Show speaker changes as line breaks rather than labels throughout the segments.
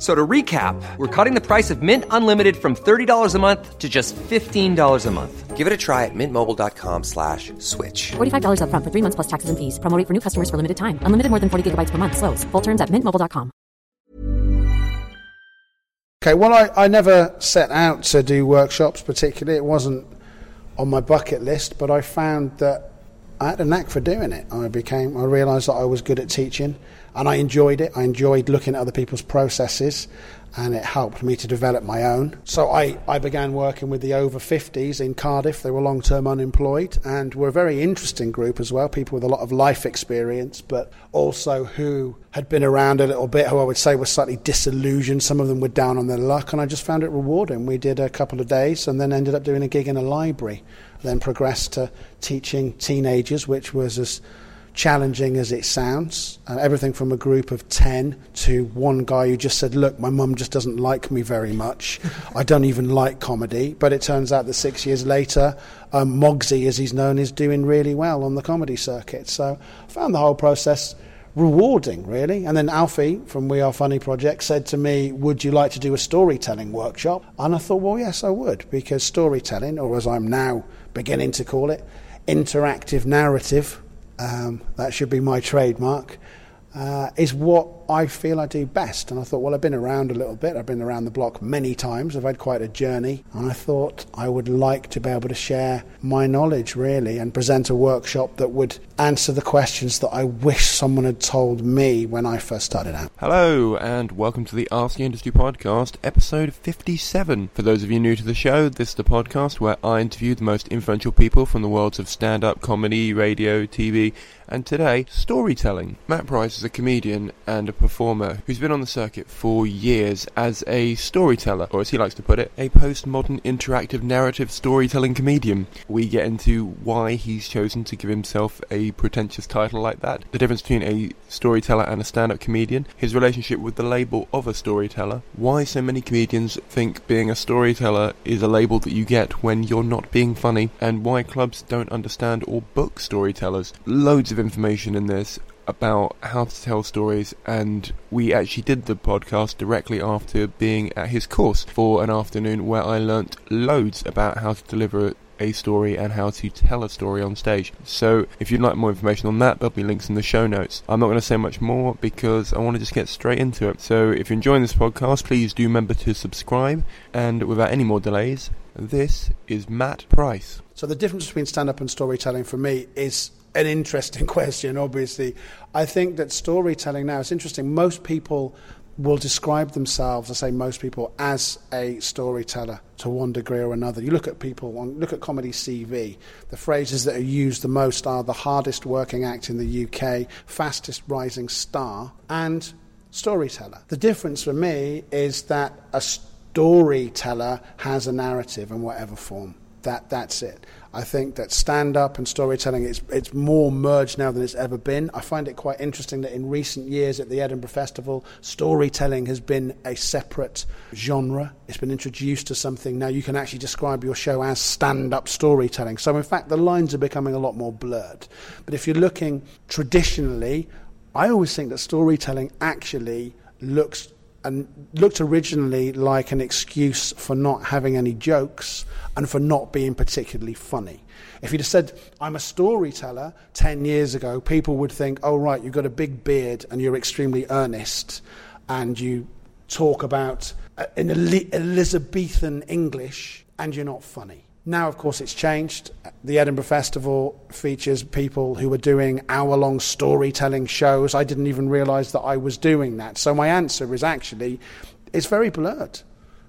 So to recap, we're cutting the price of Mint Unlimited from $30 a month to just $15 a month. Give it a try at mintmobile.com slash switch.
$45 upfront for three months plus taxes and fees. Promoting for new customers for limited time. Unlimited more than 40 gigabytes per month. Slows. Full terms at mintmobile.com.
Okay, well, I, I never set out to do workshops particularly. It wasn't on my bucket list, but I found that I had a knack for doing it. I became, I realised that I was good at teaching, and I enjoyed it. I enjoyed looking at other people's processes, and it helped me to develop my own. So I, I began working with the over 50s in Cardiff. They were long term unemployed and were a very interesting group as well, people with a lot of life experience, but also who had been around a little bit, who I would say were slightly disillusioned. Some of them were down on their luck, and I just found it rewarding. We did a couple of days and then ended up doing a gig in a library, then progressed to teaching teenagers, which was as challenging as it sounds. Uh, everything from a group of 10 to one guy who just said, Look, my mum just doesn't like me very much. I don't even like comedy. But it turns out that six years later, um, Mogsy, as he's known, is doing really well on the comedy circuit. So I found the whole process rewarding, really. And then Alfie from We Are Funny Project said to me, Would you like to do a storytelling workshop? And I thought, Well, yes, I would, because storytelling, or as I'm now beginning to call it, interactive narrative, um, that should be my trademark, uh, is what I feel I do best. And I thought, well, I've been around a little bit. I've been around the block many times. I've had quite a journey. And I thought I would like to be able to share my knowledge, really, and present a workshop that would answer the questions that I wish someone had told me when I first started out.
Hello, and welcome to the Ask the Industry Podcast, episode 57. For those of you new to the show, this is the podcast where I interview the most influential people from the worlds of stand up, comedy, radio, TV, and today, storytelling. Matt Price is a comedian and a performer who's been on the circuit for years as a storyteller, or as he likes to put it, a postmodern interactive narrative storytelling comedian. We get into why he's chosen to give himself a pretentious title like that, the difference between a storyteller and a stand up comedian, his relationship with the label of a storyteller, why so many comedians think being a storyteller is a label that you get when you're not being funny, and why clubs don't understand or book storytellers. Loads of information in this about how to tell stories and we actually did the podcast directly after being at his course for an afternoon where I learnt loads about how to deliver a story and how to tell a story on stage. So if you'd like more information on that, there'll be links in the show notes. I'm not going to say much more because I want to just get straight into it. So if you're enjoying this podcast, please do remember to subscribe. And without any more delays, this is Matt Price.
So the difference between stand up and storytelling for me is an interesting question, obviously. I think that storytelling now is interesting. Most people will describe themselves, I say most people, as a storyteller to one degree or another. You look at people, on, look at comedy CV, the phrases that are used the most are the hardest working act in the UK, fastest rising star, and storyteller. The difference for me is that a storyteller has a narrative in whatever form. That, that's it. I think that stand up and storytelling it's it's more merged now than it's ever been. I find it quite interesting that in recent years at the Edinburgh Festival, storytelling has been a separate genre. It's been introduced to something now you can actually describe your show as stand up storytelling. So in fact the lines are becoming a lot more blurred. But if you're looking traditionally, I always think that storytelling actually looks and looked originally like an excuse for not having any jokes and for not being particularly funny. If you'd have said, I'm a storyteller 10 years ago, people would think, oh, right, you've got a big beard and you're extremely earnest and you talk about uh, in Elizabethan English and you're not funny. Now, of course, it's changed. The Edinburgh Festival features people who are doing hour long storytelling shows. I didn't even realize that I was doing that. So, my answer is actually, it's very blurred.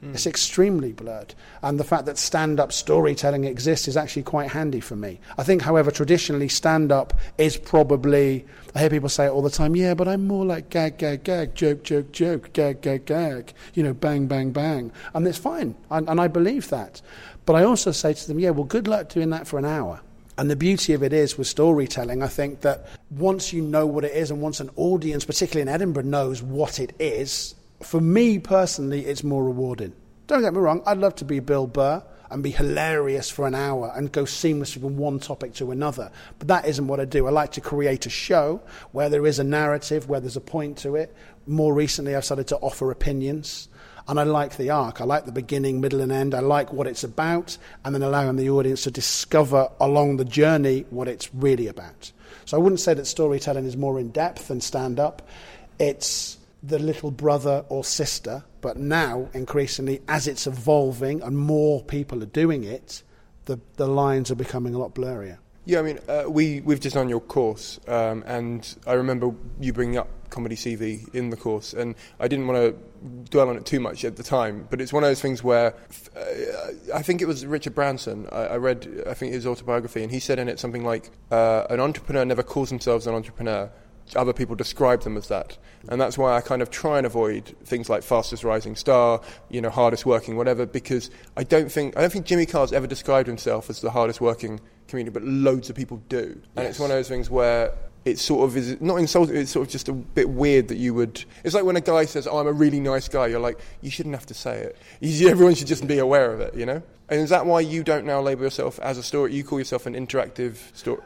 Mm. It's extremely blurred. And the fact that stand up storytelling exists is actually quite handy for me. I think, however, traditionally, stand up is probably, I hear people say it all the time, yeah, but I'm more like gag, gag, gag, joke, joke, joke, gag, gag, gag, you know, bang, bang, bang. And it's fine. And, and I believe that. But I also say to them, yeah, well, good luck doing that for an hour. And the beauty of it is with storytelling, I think that once you know what it is and once an audience, particularly in Edinburgh, knows what it is, for me personally, it's more rewarding. Don't get me wrong, I'd love to be Bill Burr and be hilarious for an hour and go seamlessly from one topic to another. But that isn't what I do. I like to create a show where there is a narrative, where there's a point to it. More recently, I've started to offer opinions. And I like the arc. I like the beginning, middle, and end. I like what it's about, and then allowing the audience to discover along the journey what it's really about. So I wouldn't say that storytelling is more in depth than stand up. It's the little brother or sister, but now increasingly, as it's evolving and more people are doing it, the, the lines are becoming a lot blurrier.
Yeah, I mean, uh, we, we've just done your course, um, and I remember you bringing up comedy CV in the course, and I didn't want to dwell on it too much at the time, but it's one of those things where uh, I think it was Richard Branson. I, I, read, I think his autobiography, and he said in it something like, uh, "An entrepreneur never calls themselves an entrepreneur." Other people describe them as that, and that's why I kind of try and avoid things like fastest rising star, you know, hardest working, whatever, because I don't think I don't think Jimmy Carr's ever described himself as the hardest working comedian, but loads of people do, and yes. it's one of those things where it sort of is not insulting. It's sort of just a bit weird that you would. It's like when a guy says, oh, "I'm a really nice guy." You're like, you shouldn't have to say it. You, everyone should just be aware of it, you know. And is that why you don't now label yourself as a story? You call yourself an interactive story.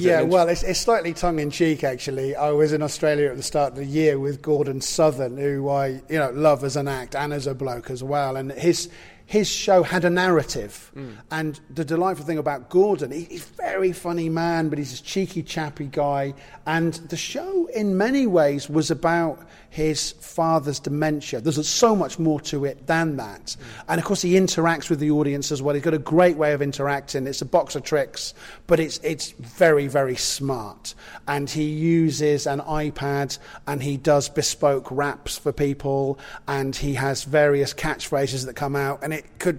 yeah, it, well, it's, it's, slightly tongue in cheek actually. I was in Australia at the start of the year with Gordon Southern, who I you know love as an act and as a bloke as well, and his his show had a narrative. Mm. And the delightful thing about Gordon, he, he's a very funny man, but he's a cheeky, chappy guy. And the show, in many ways, was about his father's dementia. There's so much more to it than that. Mm. And of course, he interacts with the audience as well. He's got a great way of interacting. It's a box of tricks, but it's, it's very, very smart. And he uses an iPad and he does bespoke raps for people and he has various catchphrases that come out. And it could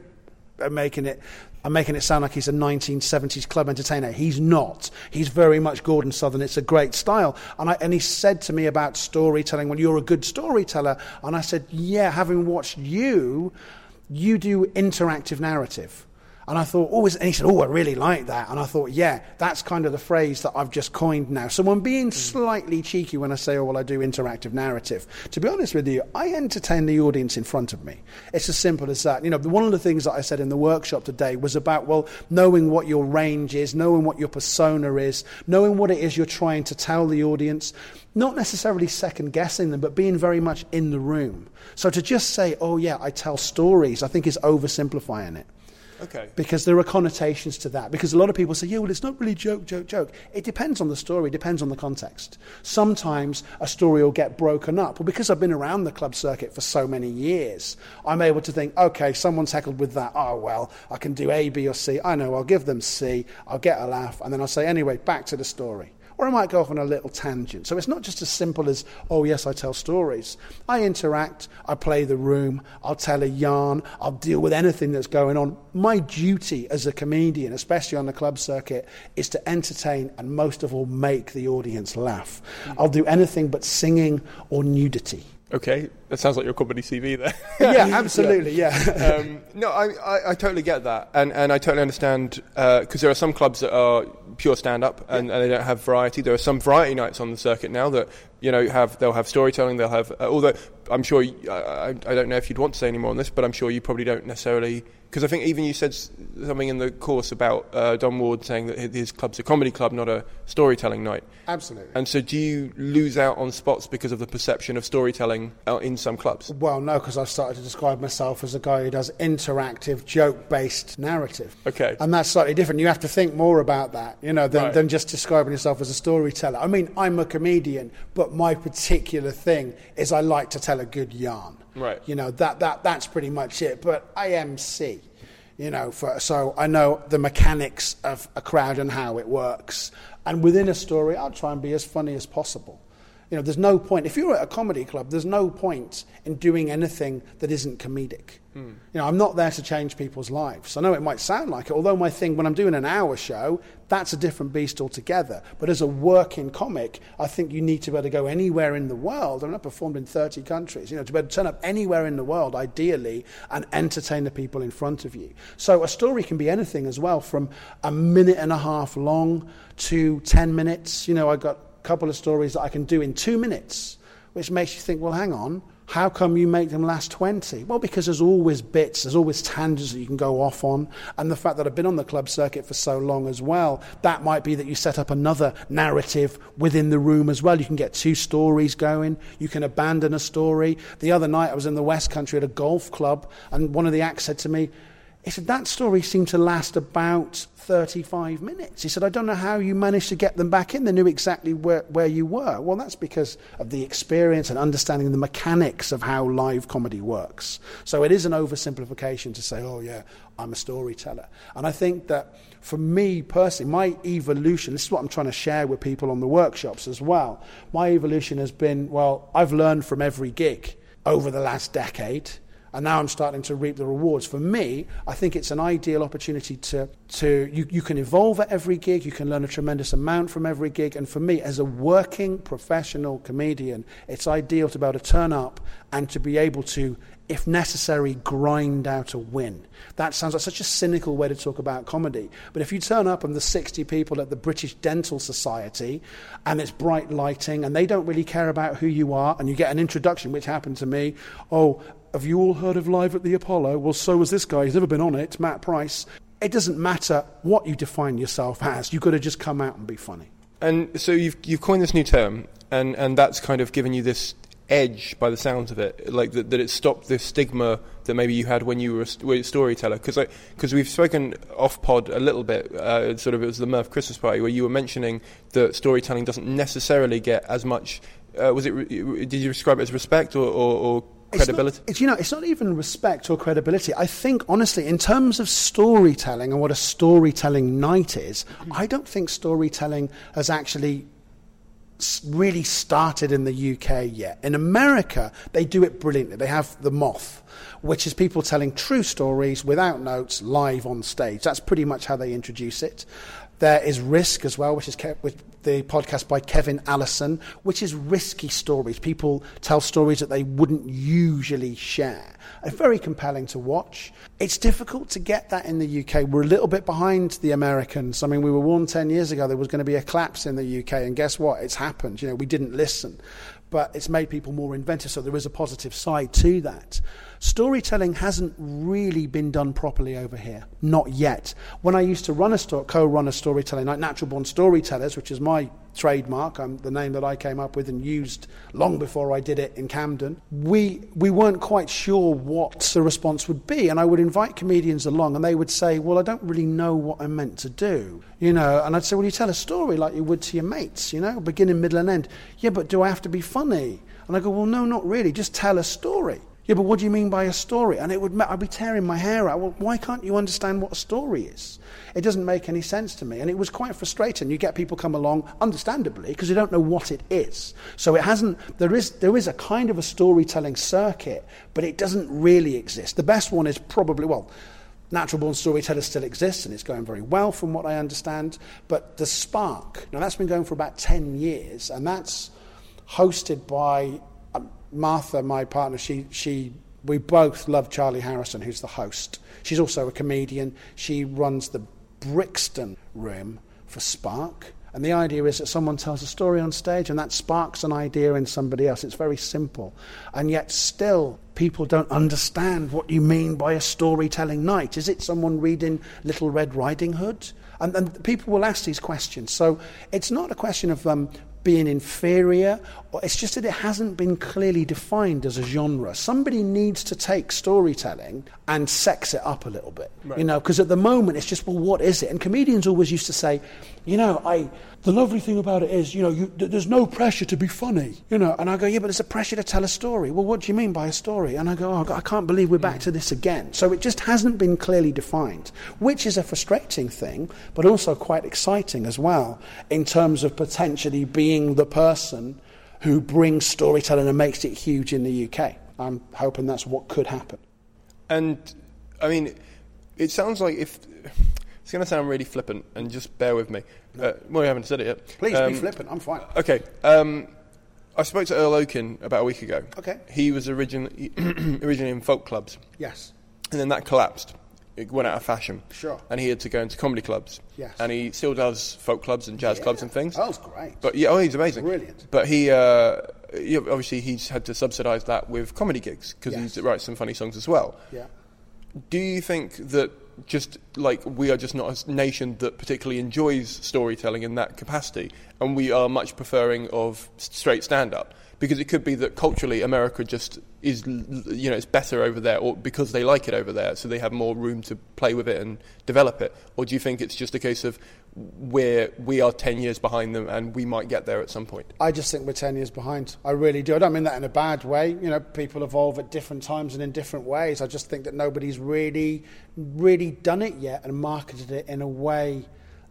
uh, making it I'm making it sound like he's a 1970s club entertainer. He's not. He's very much Gordon Southern. It's a great style. And, I, and he said to me about storytelling, well, you're a good storyteller. And I said, yeah, having watched you, you do interactive narrative. And I thought, oh, and he said, oh, I really like that. And I thought, yeah, that's kind of the phrase that I've just coined now. So I'm being hmm. slightly cheeky when I say, oh, well, I do interactive narrative. To be honest with you, I entertain the audience in front of me. It's as simple as that. You know, one of the things that I said in the workshop today was about, well, knowing what your range is, knowing what your persona is, knowing what it is you're trying to tell the audience, not necessarily second guessing them, but being very much in the room. So to just say, oh, yeah, I tell stories, I think is oversimplifying it.
Okay.
Because there are connotations to that. Because a lot of people say, yeah, well, it's not really joke, joke, joke. It depends on the story, depends on the context. Sometimes a story will get broken up. Well, because I've been around the club circuit for so many years, I'm able to think, okay, someone's heckled with that. Oh, well, I can do A, B, or C. I know, I'll give them C, I'll get a laugh, and then I'll say, anyway, back to the story or I might go off on a little tangent. So it's not just as simple as, oh, yes, I tell stories. I interact, I play the room, I'll tell a yarn, I'll deal with anything that's going on. My duty as a comedian, especially on the club circuit, is to entertain and most of all make the audience laugh. Mm. I'll do anything but singing or nudity.
Okay, that sounds like your comedy CV there.
yeah, absolutely, yeah. yeah. um,
no, I, I, I, totally get that, and, and I totally understand because uh, there are some clubs that are pure stand up and, yeah. and, they don't have variety. There are some variety nights on the circuit now that You know, have they'll have storytelling. They'll have uh, although I'm sure I, I don't know if you'd want to say any more on this, but I'm sure you probably don't necessarily because I think even you said something in the course about uh, Don Ward saying that his club's a comedy club, not a storytelling night.
Absolutely.
And so, do you lose out on spots because of the perception of storytelling in some clubs?
Well, no, because I've started to describe myself as a guy who does interactive, joke-based narrative.
Okay.
And that's slightly different. You have to think more about that, you know, than,
Right.
than just describing yourself as a storyteller. I mean, I'm a comedian, but my particular thing is I like to tell a good yarn.
Right.
You know, that, that, that's pretty much it. But I MC. You know, for, so I know the mechanics of a crowd and how it works. And within a story, I'll try and be as funny as possible. You know, there's no point. If you're at a comedy club, there's no point in doing anything that isn't comedic. Hmm. You know, I'm not there to change people's lives. I know it might sound like it, although my thing, when I'm doing an hour show, that's a different beast altogether. But as a working comic, I think you need to be able to go anywhere in the world. I mean, I've performed in 30 countries. You know, to be able to turn up anywhere in the world, ideally, and entertain the people in front of you. So a story can be anything as well, from a minute and a half long to 10 minutes. You know, I got couple of stories that I can do in two minutes, which makes you think, well, hang on, how come you make them last 20? Well, because there's always bits, there's always tangents that you can go off on. And the fact that I've been on the club circuit for so long as well, that might be that you set up another narrative within the room as well. You can get two stories going, you can abandon a story. The other night I was in the West Country at a golf club, and one of the acts said to me, he said, that story seemed to last about 35 minutes. He said, I don't know how you managed to get them back in. They knew exactly where, where you were. Well, that's because of the experience and understanding the mechanics of how live comedy works. So it is an oversimplification to say, oh, yeah, I'm a storyteller. And I think that for me personally, my evolution, this is what I'm trying to share with people on the workshops as well. My evolution has been, well, I've learned from every gig over the last decade and now I'm starting to reap the rewards. For me, I think it's an ideal opportunity to, to you, you can evolve at every gig, you can learn a tremendous amount from every gig, and for me, as a working professional comedian, it's ideal to be able to turn up and to be able to, if necessary, grind out a win. That sounds like such a cynical way to talk about comedy. But if you turn up and there's 60 people at the British Dental Society and it's bright lighting and they don't really care about who you are and you get an introduction, which happened to me, oh, have you all heard of Live at the Apollo? Well, so has this guy. He's never been on it, Matt Price. It doesn't matter what you define yourself as. You've got to just come out and be funny.
And so you've you've coined this new term, and, and that's kind of given you this edge by the sounds of it, like that, that it stopped this stigma that maybe you had when you were a, st- were a storyteller. Because because we've spoken off pod a little bit, uh, sort of it was the Murph Christmas party where you were mentioning that storytelling doesn't necessarily get as much. Uh, was it? re- Did you describe it as respect or, or, or credibility?
It's not, you know, it's not even respect or credibility. I think, honestly, in terms of storytelling and what a storytelling night is, I don't think storytelling has actually really started in the UK yet. In America, they do it brilliantly. They have The Moth, which is people telling true stories without notes live on stage. That's pretty much how they introduce it. There is Risk as well, which is kept with the podcast by Kevin Allison, which is risky stories. People tell stories that they wouldn't usually share. Very compelling to watch. It's difficult to get that in the UK. We're a little bit behind the Americans. I mean, we were warned 10 years ago there was going to be a collapse in the UK, and guess what? It's happened. You know, we didn't listen. But it's made people more inventive, so there is a positive side to that. Storytelling hasn't really been done properly over here, not yet. When I used to run a sto- co-run a storytelling night, Natural Born Storytellers, which is my trademark, um, the name that I came up with and used long before I did it in Camden, we, we weren't quite sure what the response would be. And I would invite comedians along and they would say, well, I don't really know what I'm meant to do. You know, and I'd say, well, you tell a story like you would to your mates, you know, beginning, middle and end. Yeah, but do I have to be funny? And I go, well, no, not really. Just tell a story. Yeah, but what do you mean by a story? And it would, I'd be tearing my hair out. Well, why can't you understand what a story is? It doesn't make any sense to me. And it was quite frustrating. You get people come along, understandably, because they don't know what it is. So it hasn't, there is, there is a kind of a storytelling circuit, but it doesn't really exist. The best one is probably, well, Natural Born Storyteller still exists and it's going very well from what I understand. But The Spark, now that's been going for about 10 years and that's hosted by Martha, my partner. She, she, we both love Charlie Harrison, who's the host. She's also a comedian. She runs the Brixton room for Spark. And the idea is that someone tells a story on stage and that sparks an idea in somebody else. It's very simple. And yet, still, people don't understand what you mean by a storytelling night. Is it someone reading Little Red Riding Hood? And, and people will ask these questions. So it's not a question of um, being inferior. Or it's just that it hasn't been clearly defined as a genre. Somebody needs to take storytelling and sex it up a little bit, right. you know, because at the moment it's just, well, what is it? And comedians always used to say, you know, I, the lovely thing about it is, you know, you, there's no pressure to be funny, you know. And I go, yeah, but there's a pressure to tell a story. Well, what do you mean by a story? And I go, oh, I can't believe we're back hmm. to this again. So it just hasn't been clearly defined, which is a frustrating thing, but also quite exciting as well in terms of potentially being the person who brings storytelling and makes it huge in the UK. I'm hoping that's what could happen.
And I mean, it sounds like if it's going to sound really flippant, and just bear with me. Uh, well, we haven't said it yet.
Please um, be flippant. I'm fine.
Okay. Um, I spoke to Earl Okin about a week ago.
Okay.
He was originally originally in folk clubs.
Yes.
And then that collapsed. It went out of fashion.
Sure.
And he had to go into comedy clubs.
Yes.
And he still does folk clubs and jazz
yeah.
clubs and things.
That was great.
But yeah, oh, he's amazing.
Brilliant.
But he, uh, obviously, he's had to subsidise that with comedy gigs because yes. he writes some funny songs as well.
Yeah.
Do you think that just like we are just not a nation that particularly enjoys storytelling in that capacity, and we are much preferring of straight stand up because it could be that culturally America just is you know it's better over there, or because they like it over there, so they have more room to play with it and develop it, or do you think it's just a case of where we are 10 years behind them and we might get there at some point?
I just think we're 10 years behind. I really do. I don't mean that in a bad way. You know, people evolve at different times and in different ways. I just think that nobody's really, really done it yet and marketed it in a way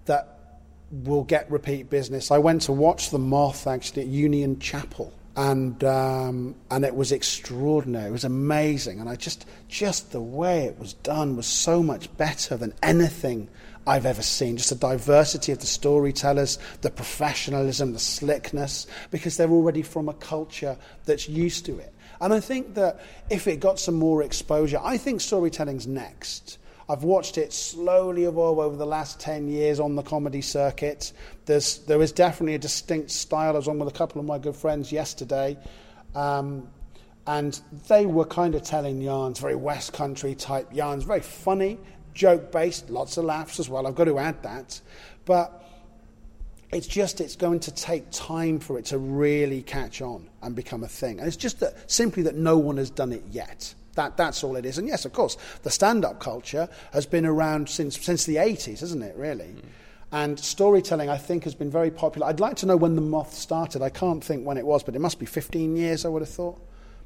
that will get repeat business. I went to watch The Moth actually at Union Chapel and um, and it was extraordinary. It was amazing, and I just just the way it was done was so much better than anything I've ever seen. Just the diversity of the storytellers, the professionalism, the slickness, because they're already from a culture that's used to it. And I think that if it got some more exposure, I think storytelling's next. I've watched it slowly evolve over the last 10 years on the comedy circuit. There's, there is definitely a distinct style. I was on with a couple of my good friends yesterday. Um, and they were kind of telling yarns, very West Country type yarns, very funny, joke based, lots of laughs as well. I've got to add that. But it's just it's going to take time for it to really catch on and become a thing. And it's just that simply that no one has done it yet. That, that's all it is. And yes, of course, the stand up culture has been around since, since the 80s, isn't it, really? Mm. And storytelling, I think, has been very popular. I'd like to know when the moth started. I can't think when it was, but it must be 15 years, I would have thought.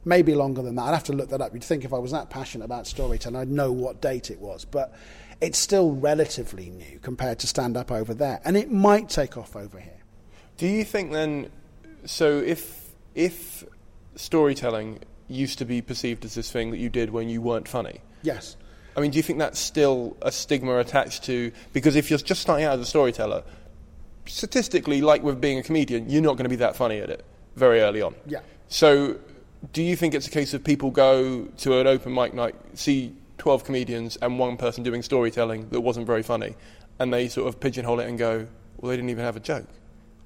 Maybe longer than that. I'd have to look that up. You'd think if I was that passionate about storytelling, I'd know what date it was. But it's still relatively new compared to stand up over there. And it might take off over here.
Do you think then, so if, if storytelling used to be perceived as this thing that you did when you weren't funny.
Yes.
I mean, do you think that's still a stigma attached to because if you're just starting out as a storyteller, statistically, like with being a comedian, you're not going to be that funny at it very early on.
Yeah.
So, do you think it's a case of people go to an open mic night, see 12 comedians and one person doing storytelling that wasn't very funny, and they sort of pigeonhole it and go, well, they didn't even have a joke?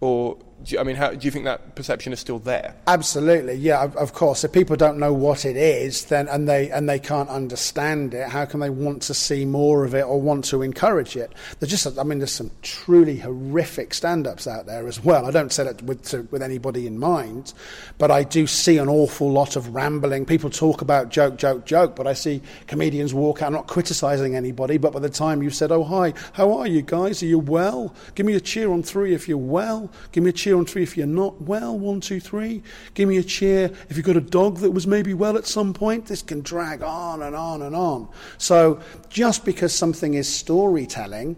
Or you, I mean, how, do you think that perception is still there?
Absolutely, yeah. Of, of, course, if people don't know what it is, then and they and they can't understand it, how can they want to see more of it or want to encourage it? There's just, I mean, there's some truly horrific stand-ups out there as well. I don't say that with to, with anybody in mind, but I do see an awful lot of rambling. People talk about joke, joke, joke, but I see comedians walk out. Not criticising anybody, but by the time you've said, "Oh hi, how are you guys? Are you well? Give me a cheer on three if you're well. Give me a cheer." Cheer on three if you're not well. One, two, three. Give me a cheer if you've got a dog that was maybe well at some point. This can drag on and on and on. So just because something is storytelling,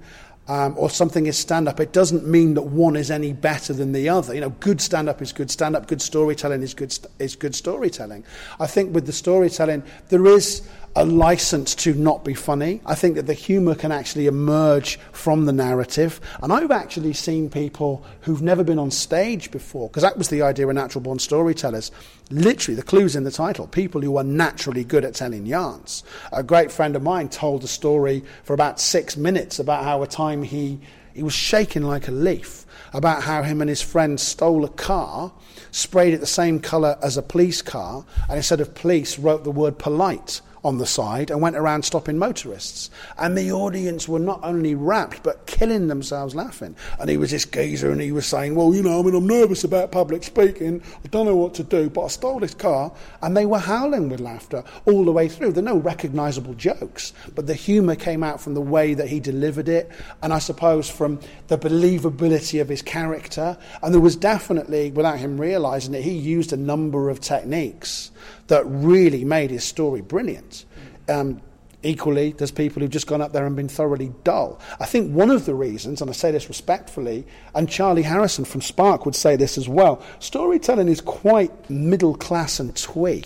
um, or something is stand up, it doesn't mean that one is any better than the other. You know, good stand up is good stand up, good storytelling is good, is good storytelling. I think with the storytelling, there is a license to not be funny. I think that the humour can actually emerge from the narrative. And I've actually seen people who've never been on stage before, because that was the idea of natural born storytellers. Literally, the clue's in the title people who are naturally good at telling yarns. A great friend of mine told a story for about six minutes about how a time he he was shaking like a leaf about how him and his friend stole a car, sprayed it the same colour as a police car, and instead of police, wrote the word polite on the side and went around stopping motorists. And the audience were not only rapt, but killing themselves laughing. And he was this geezer and he was saying, Well, you know, I mean, I'm nervous about public speaking. I don't know what to do, but I stole this car. And they were howling with laughter all the way through. There are no recognizable jokes, but the humor came out from the way that he delivered it. And I suppose from the believability of his character. And there was definitely, without him realizing it, he used a number of techniques that really made his story brilliant. Um, equally, there's people who've just gone up there and been thoroughly dull. I think one of the reasons, and I say this respectfully, and Charlie Harrison from Spark would say this as well, storytelling is quite middle class and twee.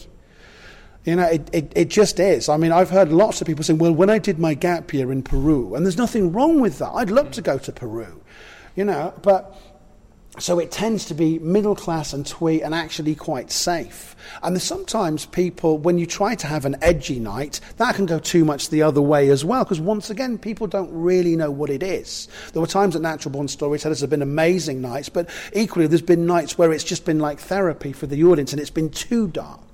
You know, it, it, it, just is. I mean, I've heard lots of people saying, well, when I did my gap year in Peru, and there's nothing wrong with that. I'd love to go to Peru, you know, but so it tends to be middle class and twee and actually quite safe. And sometimes people, when you try to have an edgy night, that can go too much the other way as well, because once again, people don't really know what it is. There were times at Natural Born Storytellers have been amazing nights, but equally there's been nights where it's just been like therapy for the audience and it's been too dark.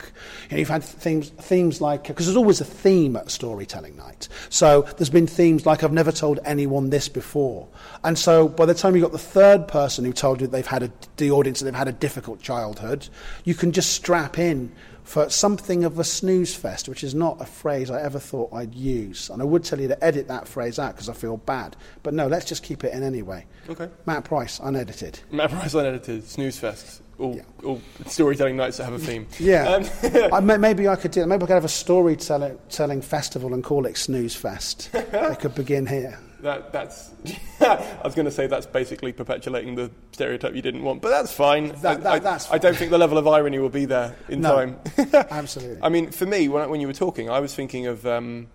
You know, you've had themes, themes like, because there's always a theme at storytelling night. So there's been themes like, I've never told anyone this before. And so by the time you've got the third person who told you they've had a, the audience, they've had a difficult childhood, you can just strap in for something of a snooze fest, which is not a phrase I ever thought I'd use. And I would tell you to edit that phrase out because I feel bad. But no, let's just keep it in anyway.
Okay.
Matt Price, unedited.
Matt Price, unedited, snooze fest. All, yeah. all storytelling nights that have a theme.
Yeah. Um, I, maybe I could do Maybe I could have a storytelling festival and call it Snooze Fest. it could begin here.
That, that's. I was going to say that's basically perpetuating the stereotype you didn't want, but that's fine.
That, that,
I,
that's
fine. I don't think the level of irony will be there in
no,
time.
absolutely.
I mean, for me, when, when you were talking, I was thinking of um,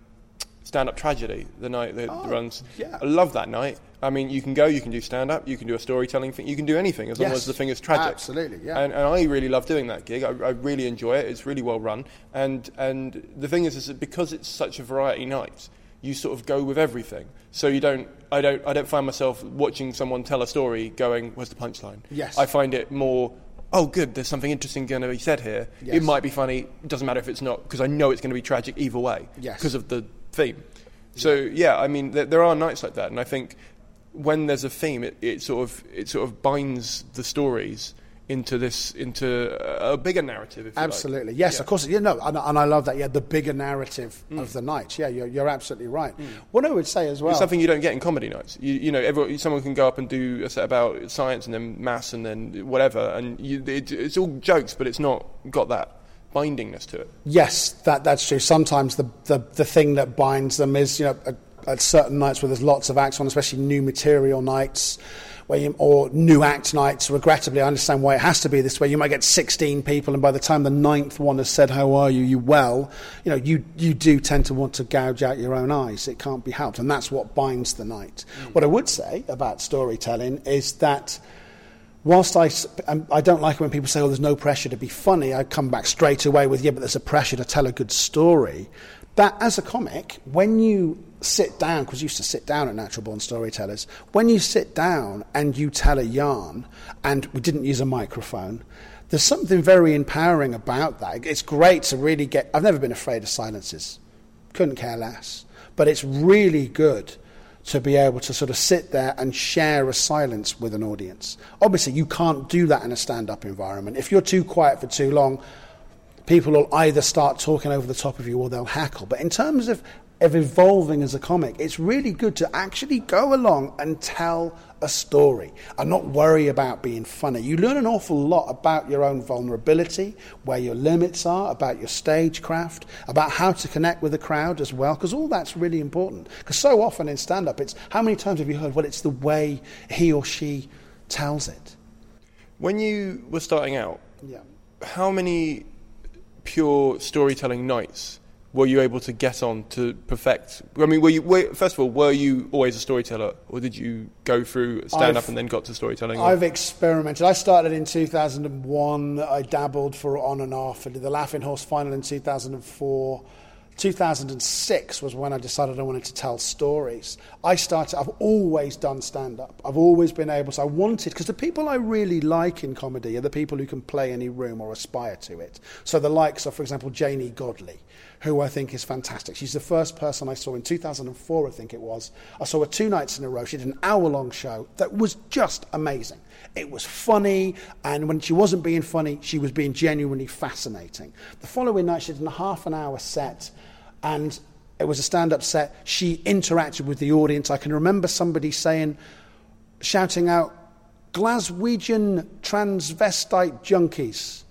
stand up tragedy, the night that
oh,
runs.
Yeah.
I love that night. I mean, you can go, you can do stand up, you can do a storytelling thing, you can do anything as
yes,
long as the thing is tragic.
Absolutely, yeah.
And, and I really love doing that gig. I, I, really enjoy it. It's really well run. And, and the thing is, is that because it's such a variety night, you sort of go with everything. So you don't, I don't, I don't find myself watching someone tell a story going, "Where's the punchline?"
Yes.
I find it more, oh, good, there's something interesting going to be said here.
Yes.
It might be funny. It doesn't matter if it's not because I know it's going to be tragic either way.
Yes.
Because of the theme. So yeah, I mean, there, there are nights like that, and I think when there's a theme, it, it sort of it sort of binds the stories into this into a bigger narrative.
absolutely,
like.
yes,
yeah.
of course. You know, and, and, I love that. Yeah, the bigger narrative mm. of the night. Yeah, you're, you're absolutely right. Mm. What I would say as well,
it's something you don't get in comedy nights. You, you know, everyone, someone can go up and do a set about science and then maths and then whatever, and you, it, it's all jokes, but it's not got that bindingness to it.
Yes, that that's true. Sometimes the the, the thing that binds them is you know. A, at certain nights where there's lots of acts on, especially new material nights, where you, or new act nights. Regrettably, I understand why it has to be this way. You might get 16 people, and by the time the ninth one has said, "How are you? You well?" You know, you you do tend to want to gouge out your own eyes. It can't be helped, and that's what binds the night. Mm. What I would say about storytelling is that whilst I, um, I don't like it when people say, oh, there's no pressure to be funny, I come back straight away with, yeah, but there's a pressure to tell a good story. That as a comic, when you sit down, because you used to sit down at Natural Born Storytellers, when you sit down and you tell a yarn, and we didn't use a microphone, there's something very empowering about that. It's great to really get. I've never been afraid of silences, couldn't care less. But it's really good to be able to sort of sit there and share a silence with an audience. Obviously, you can't do that in a stand up environment. If you're too quiet for too long, people will either start talking over the top of you or they'll hackle. But in terms of of evolving as a comic, it's really good to actually go along and tell a story and not worry about being funny. You learn an awful lot about your own vulnerability, where your limits are, about your stagecraft, about how to connect with the crowd as well, because all that's really important. Because so often in stand up, it's how many times have you heard, well, it's the way he or she tells it?
When you were starting out,
yeah.
how many pure storytelling nights were you able to get on to perfect? I mean, were you were, first of all, were you always a storyteller, or did you go through stand up and then got to storytelling?
I've experimented. I started in 2001. I dabbled for on and off. I did the Laughing Horse final in 2004. 2006 was when I decided I wanted to tell stories. I started, I've always done stand up. I've always been able to, I wanted, because the people I really like in comedy are the people who can play any room or aspire to it. So the likes of, for example, Janey Godley, who I think is fantastic. She's the first person I saw in 2004, I think it was. I saw her two nights in a row. She did an hour long show that was just amazing. It was funny, and when she wasn't being funny, she was being genuinely fascinating. The following night, she did a half an hour set and it was a stand up set. She interacted with the audience. I can remember somebody saying, shouting out, Glaswegian transvestite junkies.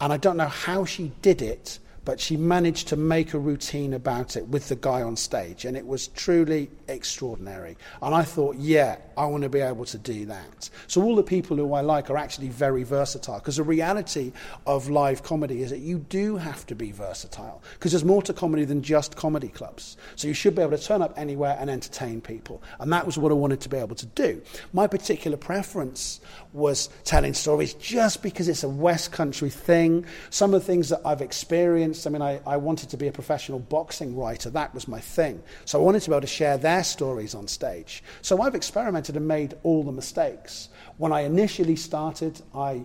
And I don't know how she did it, but she managed to make a routine about it with the guy on stage, and it was truly extraordinary. And I thought, yeah, I want to be able to do that. So all the people who I like are actually very versatile, because the reality of live comedy is that you do have to be versatile, because there's more to comedy than just comedy clubs. So you should be able to turn up anywhere and entertain people, and that was what I wanted to be able to do. My particular preference was telling stories just because it's a West Country thing. Some of the things that I've experienced, I mean, I, I wanted to be a professional boxing writer, that was my thing. So I wanted to be able to share their stories on stage. So I've experimented and made all the mistakes. When I initially started, I,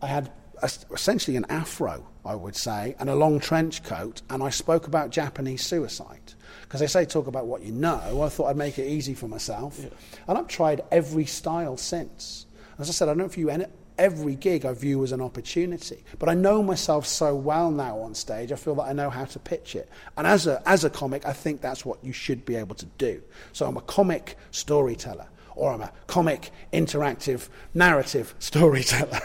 I had a, essentially an afro, I would say, and a long trench coat, and I spoke about Japanese suicide. Because they say talk about what you know, I thought I'd make it easy for myself. Yeah. And I've tried every style since. As I said, I don't view any, every gig I view as an opportunity. But I know myself so well now on stage, I feel that I know how to pitch it. And as a, as a comic, I think that's what you should be able to do. So I'm a comic storyteller, or I'm a comic interactive narrative storyteller.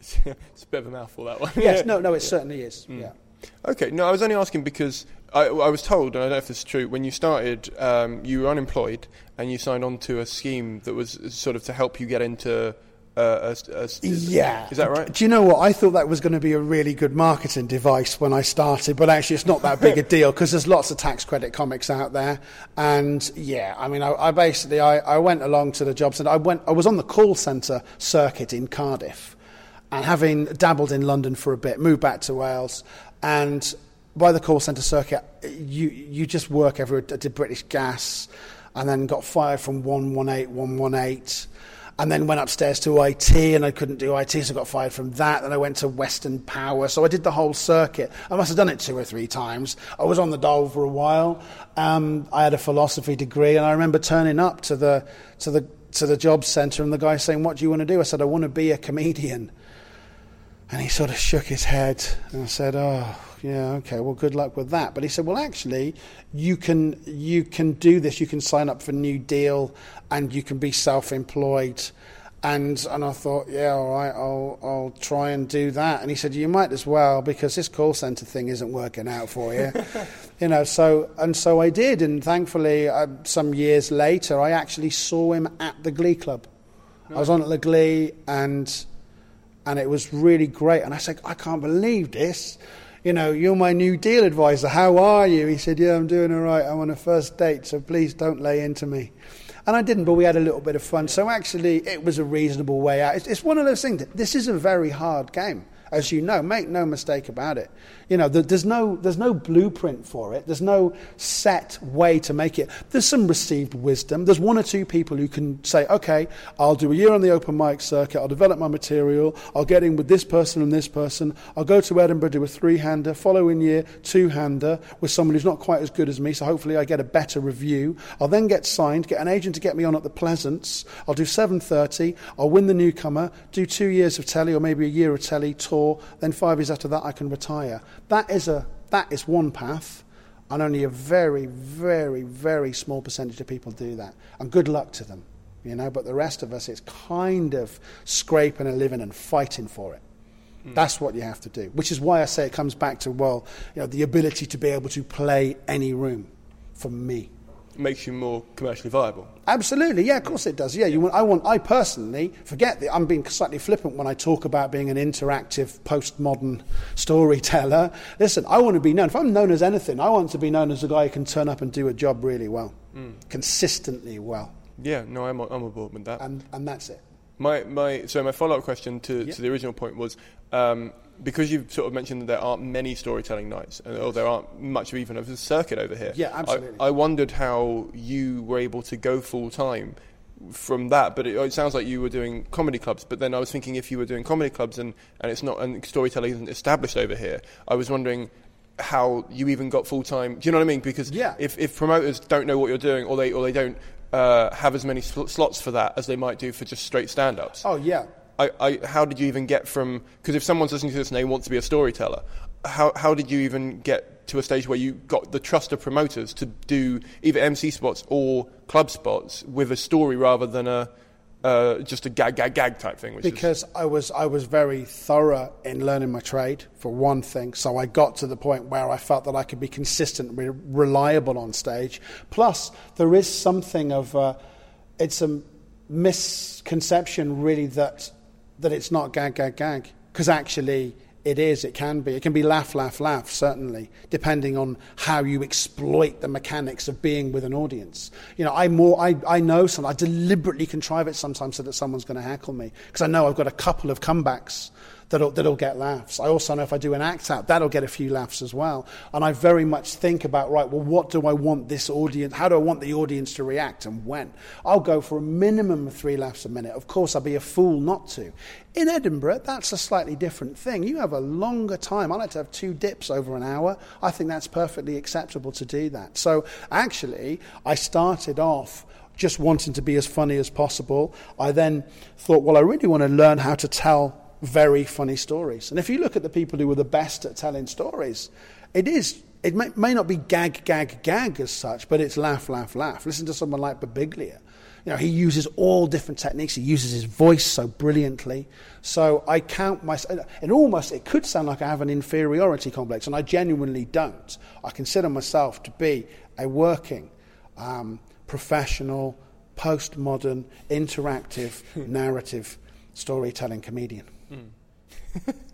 it's a bit of a mouthful, that one.
yes, no, no, it yeah. certainly is. Mm. Yeah.
Okay, no, I was only asking because I, I, was told, and I don't know if this is true, when you started, um, you were unemployed and you signed on to a scheme that was sort of to help you get into uh, a, a,
yeah.
Is that right?
Do you know what? I thought that was going to be a really good marketing device when I started, but actually it's not that big a deal because there's lots of tax credit comics out there. And yeah, I mean, I, I basically, I, I went along to the job centre. I went, I was on the call centre circuit in Cardiff and having dabbled in London for a bit, moved back to Wales and by the call centre circuit, you, you just work everywhere. I did British Gas and then got fired from 118, 118 and then went upstairs to IT and I couldn't do IT, so I got fired from that. Then I went to Western Power, so I did the whole circuit. I must have done it two or three times. I was on the dole for a while. Um, I had a philosophy degree, and I remember turning up to the to the to the job centre, and the guy saying, "What do you want to do?" I said, "I want to be a comedian." And he sort of shook his head, and I said, "Oh." yeah, okay, well, good luck with that. But he said, well, actually, you can you can do this. You can sign up for New Deal, and you can be self-employed. And and I thought, yeah, all right, I'll I'll try and do that. And he said, you might as well because this call center thing isn't working out for you, you know. So and so I did, and thankfully, uh, some years later, I actually saw him at the Glee Club. I was on at the Glee, and and it was really great. And I said, I can't believe this you know, you're my new deal advisor. How are you? He said, yeah, I'm doing all right. I'm on a first date, so please don't lay into me. And I didn't, but we had a little bit of fun. So actually, it was a reasonable way out. It's, it's one of those things. This is a very hard game as you know. Make no mistake about it. You know, there's no, there's no blueprint for it. There's no set way to make it. There's some received wisdom. There's one or two people who can say, okay, I'll do a year on the open mic circuit. I'll develop my material. I'll get in with this person and this person. I'll go to Edinburgh, do a three-hander. Following year, two-hander with someone who's not quite as good as me. So hopefully I get a better review. I'll then get signed, get an agent to get me on at the Pleasance. I'll do 7.30. I'll win the newcomer, do two years of telly or maybe a year of telly, tour. Then five years after that, I can retire. That is, a, that is one path, and only a very, very, very small percentage of people do that. And good luck to them, you know. But the rest of us, it's kind of scraping a living and fighting for it. Mm. That's what you have to do. Which is why I say it comes back to, well, you know, the ability to be able to play any room for me
makes you more commercially viable.
Absolutely, yeah, of course it does. Yeah, you want, I want, I personally forget that I'm being slightly flippant when I talk about being an interactive postmodern storyteller. Listen, I want to be known. If I'm known as anything, I want to be known as a guy who can turn up and do a job really well, mm. consistently well.
Yeah, no, I'm, I'm aboard with that.
And, and that's it.
My, my, so my follow-up question to, to the original point was, um, because you've sort of mentioned that there aren't many storytelling nights, uh, or there aren't much of even of a circuit over here.
Yeah, absolutely.
I, I wondered how you were able to go full time from that, but it, it, sounds like you were doing comedy clubs. But then I was thinking if you were doing comedy clubs and, and it's not and storytelling isn't established over here, I was wondering how you even got full time. Do you know what I mean? Because
yeah.
if, if promoters don't know what you're doing or they or they don't uh, have as many sl- slots for that as they might do for just straight stand ups.
Oh, yeah.
I, I, how did you even get from? Because if someone's listening to this and they want to be a storyteller, how, how did you even get to a stage where you got the trust of promoters to do either MC spots or club spots with a story rather than a uh, just a gag, gag, gag type thing.
because
is...
I was I was very thorough in learning my trade for one thing. So I got to the point where I felt that I could be consistent, re- reliable on stage. Plus, there is something of uh, it's a misconception really that that it's not gag, gag, gag because actually it is, it can be. It can be laugh, laugh, laugh, certainly, depending on how you exploit the mechanics of being with an audience. You know, I, more, I, I know some, I deliberately contrive it sometimes so that someone's going to heckle me because I know I've got a couple of comebacks that'll, that'll get laughs. I also know if I do an act out, that'll get a few laughs as well. And I very much think about, right, well, what do I want this audience, how do I want the audience to react and when? I'll go for a minimum of three laughs a minute. Of course, I'll be a fool not to. In Edinburgh, that's a slightly different thing. You have a longer time. I like to have two dips over an hour. I think that's perfectly acceptable to do that. So actually, I started off just wanting to be as funny as possible. I then thought, well, I really want to learn how to tell very funny stories. And if you look at the people who were the best at telling stories, it is. It may, may not be gag, gag, gag as such, but it's laugh, laugh, laugh. Listen to someone like Birbiglia. You know, he uses all different techniques. He uses his voice so brilliantly. So I count myself, and almost it could sound like I have an inferiority complex, and I genuinely don't. I consider myself to be a working, um, professional, postmodern, interactive, narrative storytelling comedian. Mm.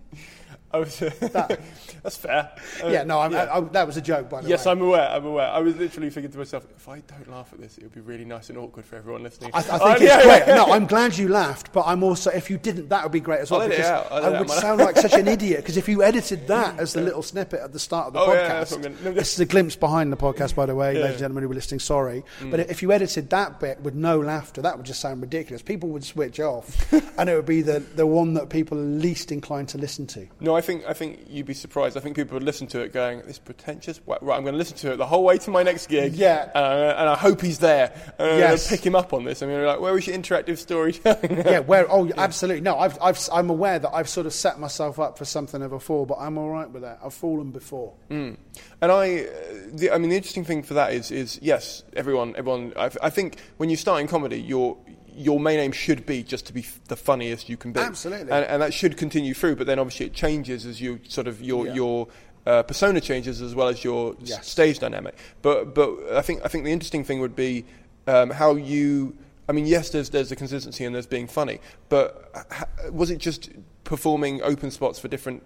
I was, that, that's fair.
yeah, no, yeah. I, I, that was a joke, by the
yes,
way.
Yes, I'm aware. I'm aware. I was literally thinking to myself, if I don't laugh at this, it would be really nice and awkward for everyone listening.
I, I think uh, it's yeah, great. Yeah. No, I'm glad you laughed, but I'm also, if you didn't, that would be great as well.
because
I would sound like such an idiot. Because if you edited that as the little snippet at the start of the
oh,
podcast,
yeah, no,
this is a glimpse behind the podcast, by the way, ladies and gentlemen who were listening. Sorry, mm. but if you edited that bit with no laughter, that would just sound ridiculous. People would switch off, and it would be the the one that people are least inclined to listen to.
No, I think I think you you'd be surprised. I think people would listen to it going, this pretentious. Right, I'm going to listen to it the whole way to my next gig.
Yeah.
Uh, and I hope he's there. Uh,
yes.
pick him up on this. I mean, like, where is your interactive storytelling?
yeah, where? Oh, yeah. absolutely. No, I've, I've, I'm aware that I've sort of set myself up for something of a fall, but I'm all right with that. I've fallen before.
Mm. And I, uh, the, I mean, the interesting thing for that is, is yes, everyone, everyone. I, I think when you start in comedy, you're your main aim should be just to be f- the funniest you can be.
Absolutely.
And, and, that should continue through, but then obviously it changes as you sort of your yeah. your uh, persona changes as well as your yes. stage dynamic. But but I think I think the interesting thing would be um, how you. I mean, yes, there's there's a consistency and there's being funny, but ha- was it just performing open spots for different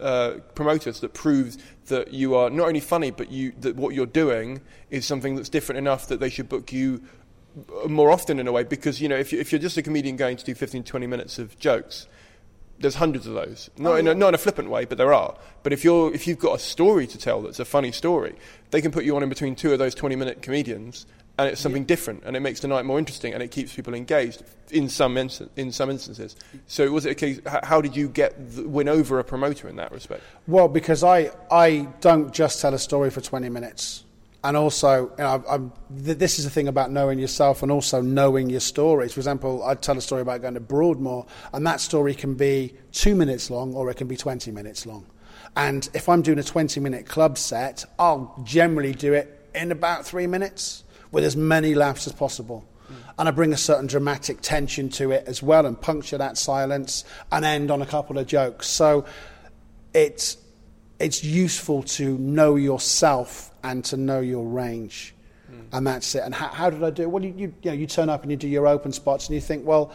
uh, promoters that proves that you are not only funny, but you that what you're doing is something that's different enough that they should book you more often in a way because you know if, you, if you're just a comedian going to do 15 20 minutes of jokes there's hundreds of those. Not, oh, in a, not in a flippant way but there are. But if you're if you've got a story to tell that's a funny story they can put you on in between two of those 20 minute comedians and it's something yeah. different and it makes the night more interesting and it keeps people engaged in some in some instances. So was it a case how did you get the, win over a promoter in that respect?
Well because i i don't just tell a story for 20 minutes and also, you know, th- this is the thing about knowing yourself and also knowing your stories. For example, I tell a story about going to Broadmoor, and that story can be two minutes long or it can be 20 minutes long. And if I'm doing a 20 minute club set, I'll generally do it in about three minutes with as many laughs as possible. Mm. And I bring a certain dramatic tension to it as well and puncture that silence and end on a couple of jokes. So it's, it's useful to know yourself and to know your range. Mm. And that's it. And how, how, did I do it? Well, you, you, you, know, you turn up and you do your open spots and you think, well,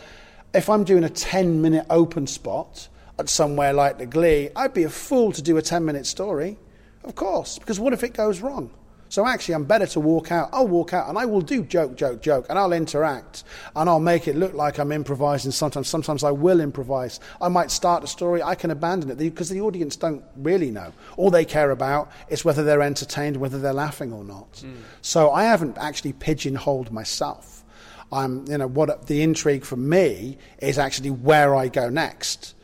if I'm doing a 10 minute open spot at somewhere like the Glee, I'd be a fool to do a 10 minute story. Of course, because what if it goes wrong? So actually, I'm better to walk out. I'll walk out and I will do joke, joke, joke, and I'll interact and I'll make it look like I'm improvising. Sometimes, sometimes I will improvise. I might start a story, I can abandon it because the audience don't really know. All they care about is whether they're entertained, whether they're laughing or not. Mm. So I haven't actually pigeonholed myself. I'm, you know, what the intrigue for me is actually where I go next,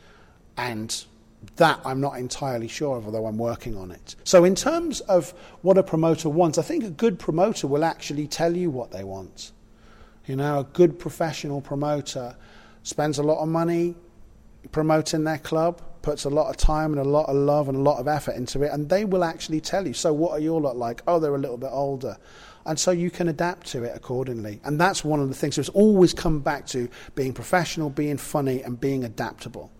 and that I'm not entirely sure of, although I'm working on it. So, in terms of what a promoter wants, I think a good promoter will actually tell you what they want. You know, a good professional promoter spends a lot of money promoting their club, puts a lot of time and a lot of love and a lot of effort into it, and they will actually tell you. So, what are your lot like? Oh, they're a little bit older. And so you can adapt to it accordingly. And that's one of the things. So it's always come back to being professional, being funny, and being adaptable.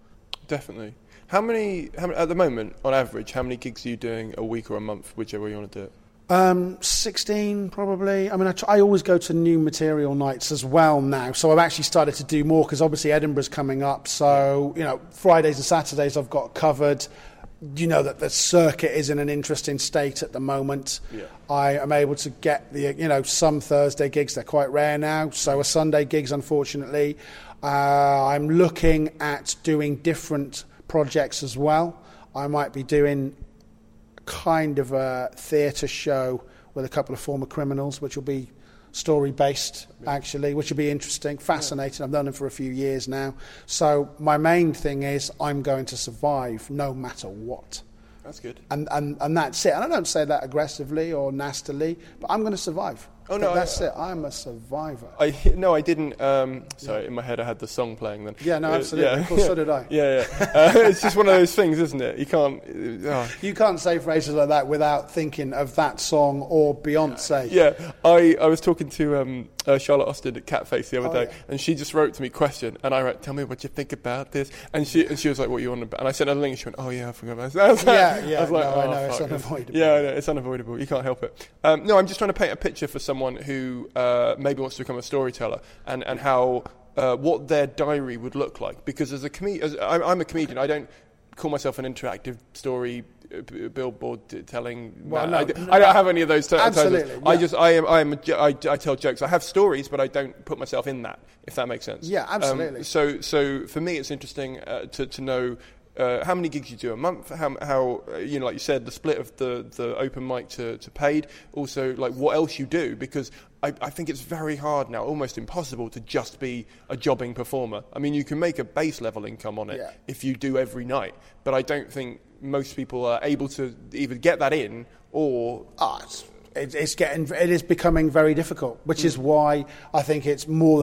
Definitely. How many, how many, at the moment, on average, how many gigs are you doing a week or a month, whichever way you want to do it?
Um, 16 probably. I mean, I, I, always go to new material nights as well now. So I've actually started to do more because obviously Edinburgh's coming up. So, you know, Fridays and Saturdays I've got covered. You know that the circuit is in an interesting state at the moment. Yeah. I am able to get the, you know, some Thursday gigs. They're quite rare now. So a Sunday gigs, unfortunately. Uh, I'm looking at doing different projects as well. I might be doing kind of a theatre show with a couple of former criminals, which will be story based actually, which will be interesting, fascinating. I've done it for a few years now. So my main thing is I'm going to survive no matter what.
That's good.
And, and, and that's it. And I don't say that aggressively or nastily, but I'm going to survive. Oh no, that's I, it. I'm a survivor.
I no, I didn't. Um, sorry, yeah. in my head I had the song playing then.
Yeah, no, absolutely. Uh, yeah. Of course, so did I.
Yeah, yeah. uh, it's just one of those things, isn't it? You can't.
Uh, you can't say phrases like that without thinking of that song or Beyonce.
Yeah, I, I was talking to um, uh, Charlotte Austin at Catface the other oh, day, and she just wrote to me question, and I wrote, "Tell me what you think about this," and she and she was like, "What you want about?" And I sent her a link. and She went, "Oh yeah, I forgot about that."
yeah, yeah. I was like, no, oh, I know it's unavoidable.
Yeah, it's unavoidable. You can't help it. Um, no, I'm just trying to paint a picture for someone who uh, maybe wants to become a storyteller, and and how uh, what their diary would look like. Because as a comedian, I'm, I'm, a comedian. I don't call myself an interactive story billboard telling. Well, no, I, no, I, don't have any of those. T-
absolutely,
I just I am I am a, I, I tell jokes. I have stories, but I don't put myself in that. If that makes sense.
Yeah, absolutely. Um,
so so for me, it's interesting uh, to to know. Uh, how many gigs you do a month? How, how uh, you know, like you said, the split of the, the open mic to, to paid. Also, like what else you do because I, I, think it's very hard now, almost impossible, to just be a jobbing performer. I mean, you can make a base level income on it yeah. if you do every night, but I don't think most people are able to either get that in or.
Oh, it's, it's getting, it is becoming very difficult, which is why I think it's more.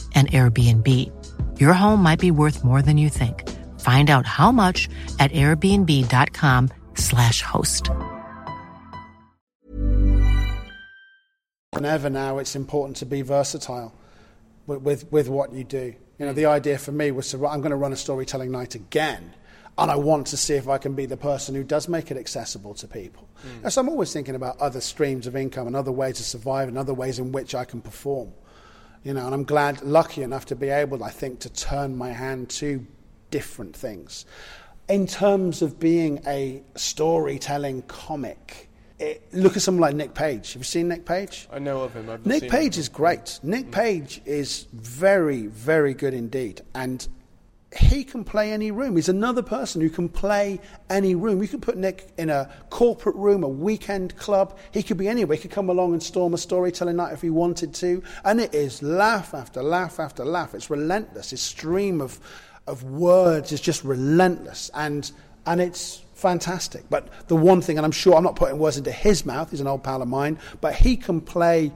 an Airbnb. Your home might be worth more than you think. Find out how much at airbnb.com/slash host.
Whenever now, it's important to be versatile with, with, with what you do. You know, the idea for me was to, I'm going to run a storytelling night again and I want to see if I can be the person who does make it accessible to people. Mm. So I'm always thinking about other streams of income and other ways to survive and other ways in which I can perform. You know, and I'm glad, lucky enough to be able, I think, to turn my hand to different things. In terms of being a storytelling comic, it, look at someone like Nick Page. Have you seen Nick Page?
I know of him. I've
Nick
seen
Page
him.
is great. Nick mm. Page is very, very good indeed. And he can play any room. He's another person who can play any room. You could put Nick in a corporate room, a weekend club. He could be anywhere. He could come along and storm a storytelling night if he wanted to. And it is laugh after laugh after laugh. It's relentless. His stream of, of words is just relentless. And, and it's fantastic. But the one thing, and I'm sure I'm not putting words into his mouth, he's an old pal of mine, but he can play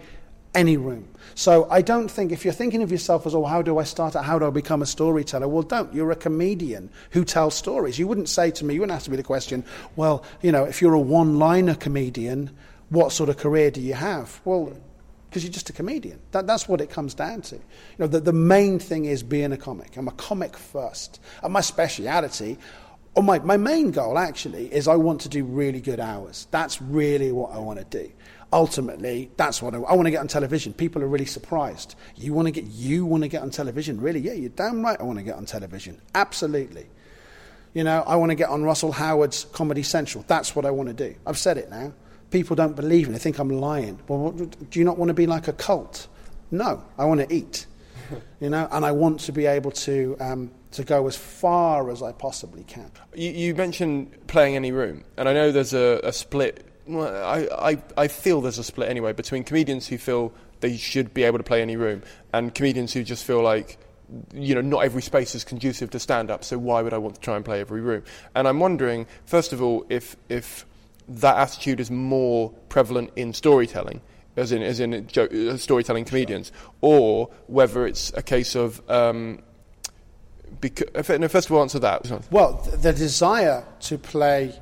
any room. So I don't think if you're thinking of yourself as, oh, how do I start? How do I become a storyteller? Well, don't. You're a comedian who tells stories. You wouldn't say to me, you wouldn't ask me the question, well, you know, if you're a one-liner comedian, what sort of career do you have? Well, because you're just a comedian. That, that's what it comes down to. You know, the, the main thing is being a comic. I'm a comic first. And my speciality, or my, my main goal actually, is I want to do really good hours. That's really what I want to do ultimately, that's what I, I, want to get on television. People are really surprised. You want to get you want to get on television? Really? Yeah, you're damn right. I want to get on television. Absolutely. You know, I want to get on Russell Howard's Comedy Central. That's what I want to do. I've said it now. People don't believe me. They think I'm lying. Well, do you not want to be like a cult? No, I want to eat. you know, and I want to be able to um, to go as far as I possibly can.
You, you mentioned playing any room, and I know there's a, a split I, I, I feel there's a split anyway between comedians who feel they should be able to play any room and comedians who just feel like you know not every space is conducive to stand up so why would I want to try and play every room? And I'm wondering first of all if if that attitude is more prevalent in storytelling as in as in uh, storytelling comedians or whether it's a case of um, because, no, first of all answer that.
Well the desire to play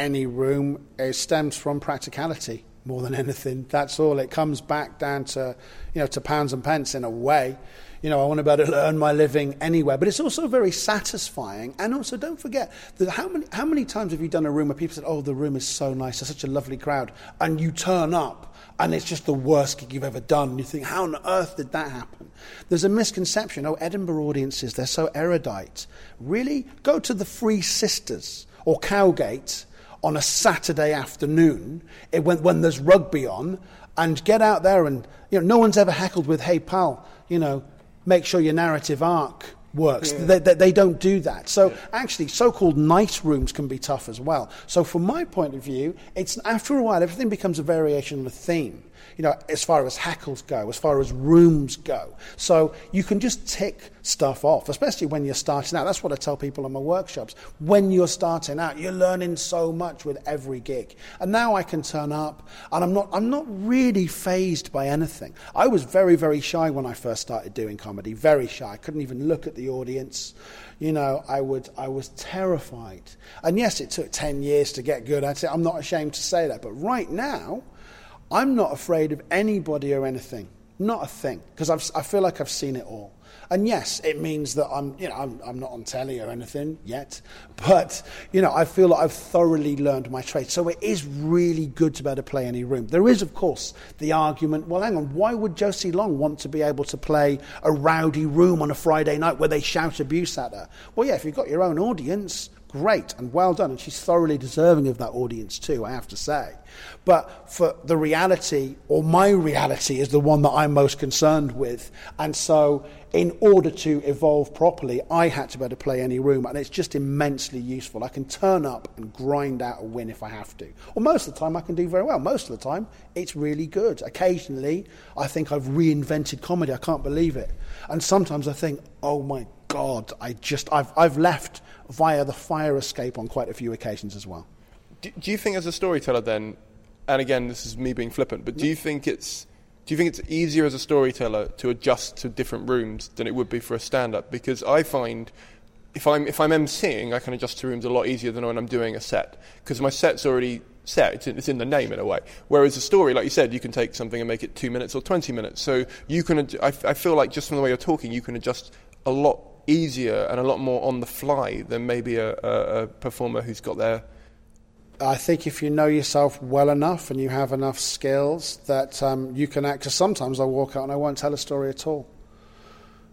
any room it stems from practicality more than anything. That's all. It comes back down to, you know, to pounds and pence in a way. You know, I want to be able to earn my living anywhere. But it's also very satisfying. And also, don't forget, that how, many, how many times have you done a room where people said, oh, the room is so nice, there's such a lovely crowd, and you turn up and it's just the worst gig you've ever done. You think, how on earth did that happen? There's a misconception. Oh, Edinburgh audiences, they're so erudite. Really? Go to the Three Sisters or Cowgate on a Saturday afternoon when, when there's rugby on and get out there and, you know, no one's ever heckled with, hey, pal, you know, make sure your narrative arc works. Yeah. They, they, they, don't do that. So yeah. actually, so-called night rooms can be tough as well. So from my point of view, it's after a while, everything becomes a variation on a theme you know, as far as hackles go, as far as rooms go. So you can just tick stuff off, especially when you're starting out. That's what I tell people in my workshops. When you're starting out, you're learning so much with every gig. And now I can turn up, and I'm not, I'm not really phased by anything. I was very, very shy when I first started doing comedy, very shy. I couldn't even look at the audience. You know, I, would, I was terrified. And yes, it took 10 years to get good at it. I'm not ashamed to say that. But right now, I'm not afraid of anybody or anything. Not a thing. Because I feel like I've seen it all. And yes, it means that I'm, you know, I'm, I'm not on telly or anything yet, but you know, I feel like I've thoroughly learned my trade. So it is really good to be able to play any room. There is, of course, the argument. Well, hang on, why would Josie Long want to be able to play a rowdy room on a Friday night where they shout abuse at her? Well, yeah, if you've got your own audience, great and well done, and she's thoroughly deserving of that audience too. I have to say. But for the reality, or my reality, is the one that I'm most concerned with. And so, in order to evolve properly, I had to be able to play any room, and it's just immensely useful. I can turn up and grind out a win if I have to. Or most of the time, I can do very well. Most of the time, it's really good. Occasionally, I think I've reinvented comedy. I can't believe it. And sometimes I think, oh my God, I just, I've, I've left via the fire escape on quite a few occasions as well.
Do, do you think, as a storyteller, then, and again, this is me being flippant, but do you mm. think it's do you think it's easier as a storyteller to adjust to different rooms than it would be for a stand-up? Because I find if I'm if I'm emceeing, I can adjust to rooms a lot easier than when I'm doing a set because my set's already set. It's in, it's in, the name in a way. Whereas a story, like you said, you can take something and make it two minutes or twenty minutes. So you can. I, I feel like just from the way you're talking, you can adjust a lot easier and a lot more on the fly than maybe a, a, a performer who's got their
I think if you know yourself well enough and you have enough skills that um, you can act. Because sometimes I walk out and I won't tell a story at all.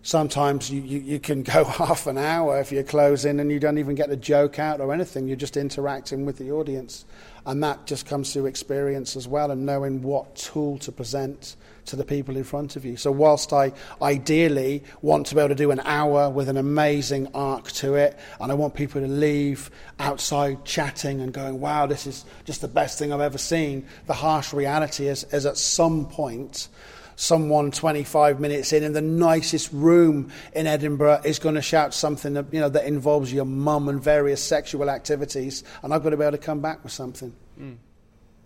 Sometimes you, you, you, can go half an hour if you're closing and you don't even get a joke out or anything. You're just interacting with the audience. And that just comes through experience as well and knowing what tool to present to the people in front of you. So, whilst I ideally want to be able to do an hour with an amazing arc to it, and I want people to leave outside chatting and going, wow, this is just the best thing I've ever seen, the harsh reality is, is at some point, someone 25 minutes in in the nicest room in Edinburgh is going to shout something that, you know, that involves your mum and various sexual activities, and I've got to be able to come back with something. Mm.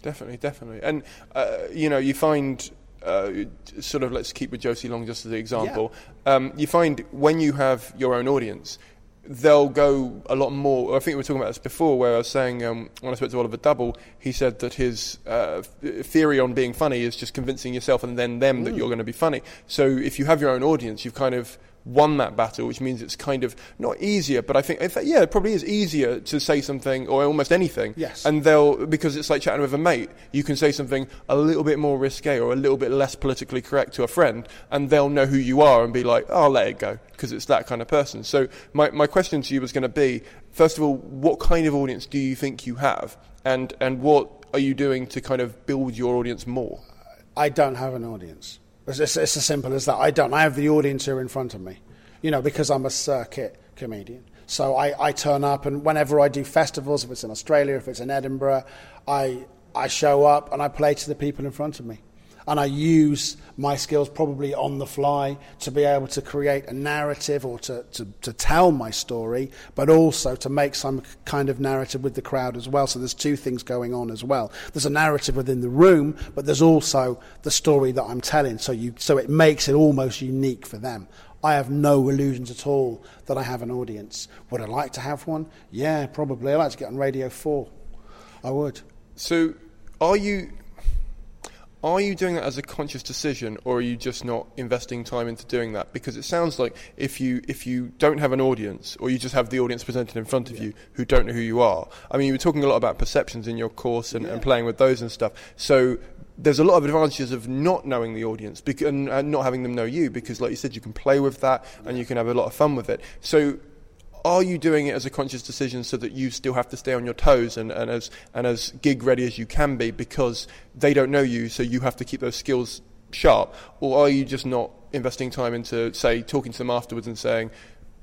Definitely, definitely. And, uh, you know, you find uh, sort of let's keep with Josie Long just as an example. Yeah. Um, you find when you have your own audience, they'll go a lot more. I think we were talking about this before, where I was saying um, when I spoke to Oliver Double, he said that his uh, theory on being funny is just convincing yourself and then them mm. that you're going to be funny. So if you have your own audience, you've kind of won that battle, which means it's kind of not easier, but I think, fact, yeah, it probably is easier to say something or almost anything.
Yes.
And they'll, because it's like chatting with a mate, you can say something a little bit more risque or a little bit less politically correct to a friend, and they'll know who you are and be like, oh, I'll let it go, because it's that kind of person. So my, my question to you was going to be, first of all, what kind of audience do you think you have? And, and what are you doing to kind of build your audience more?
I don't have an audience. It's, it's, it's, as simple as that. I don't. I have the audience here in front of me, you know, because I'm a circuit comedian. So I, I turn up, and whenever I do festivals, if it's in Australia, if it's in Edinburgh, I, I show up and I play to the people in front of me and I use my skills probably on the fly to be able to create a narrative or to, to, to tell my story, but also to make some kind of narrative with the crowd as well. So there's two things going on as well. There's a narrative within the room, but there's also the story that I'm telling. So, you, so it makes it almost unique for them. I have no illusions at all that I have an audience. Would I like to have one? Yeah, probably. I'd like to get on Radio 4. I would.
So, are you are you doing that as a conscious decision, or are you just not investing time into doing that? Because it sounds like if you if you don't have an audience, or you just have the audience presented in front of yeah. you who don't know who you are. I mean, you were talking a lot about perceptions in your course and, yeah. and playing with those and stuff. So there's a lot of advantages of not knowing the audience and, and, not having them know you because, like you said, you can play with that and you can have a lot of fun with it. So, are you doing it as a conscious decision so that you still have to stay on your toes and, and as and as gig ready as you can be because they don't know you, so you have to keep those skills sharp, or are you just not investing time into say talking to them afterwards and saying,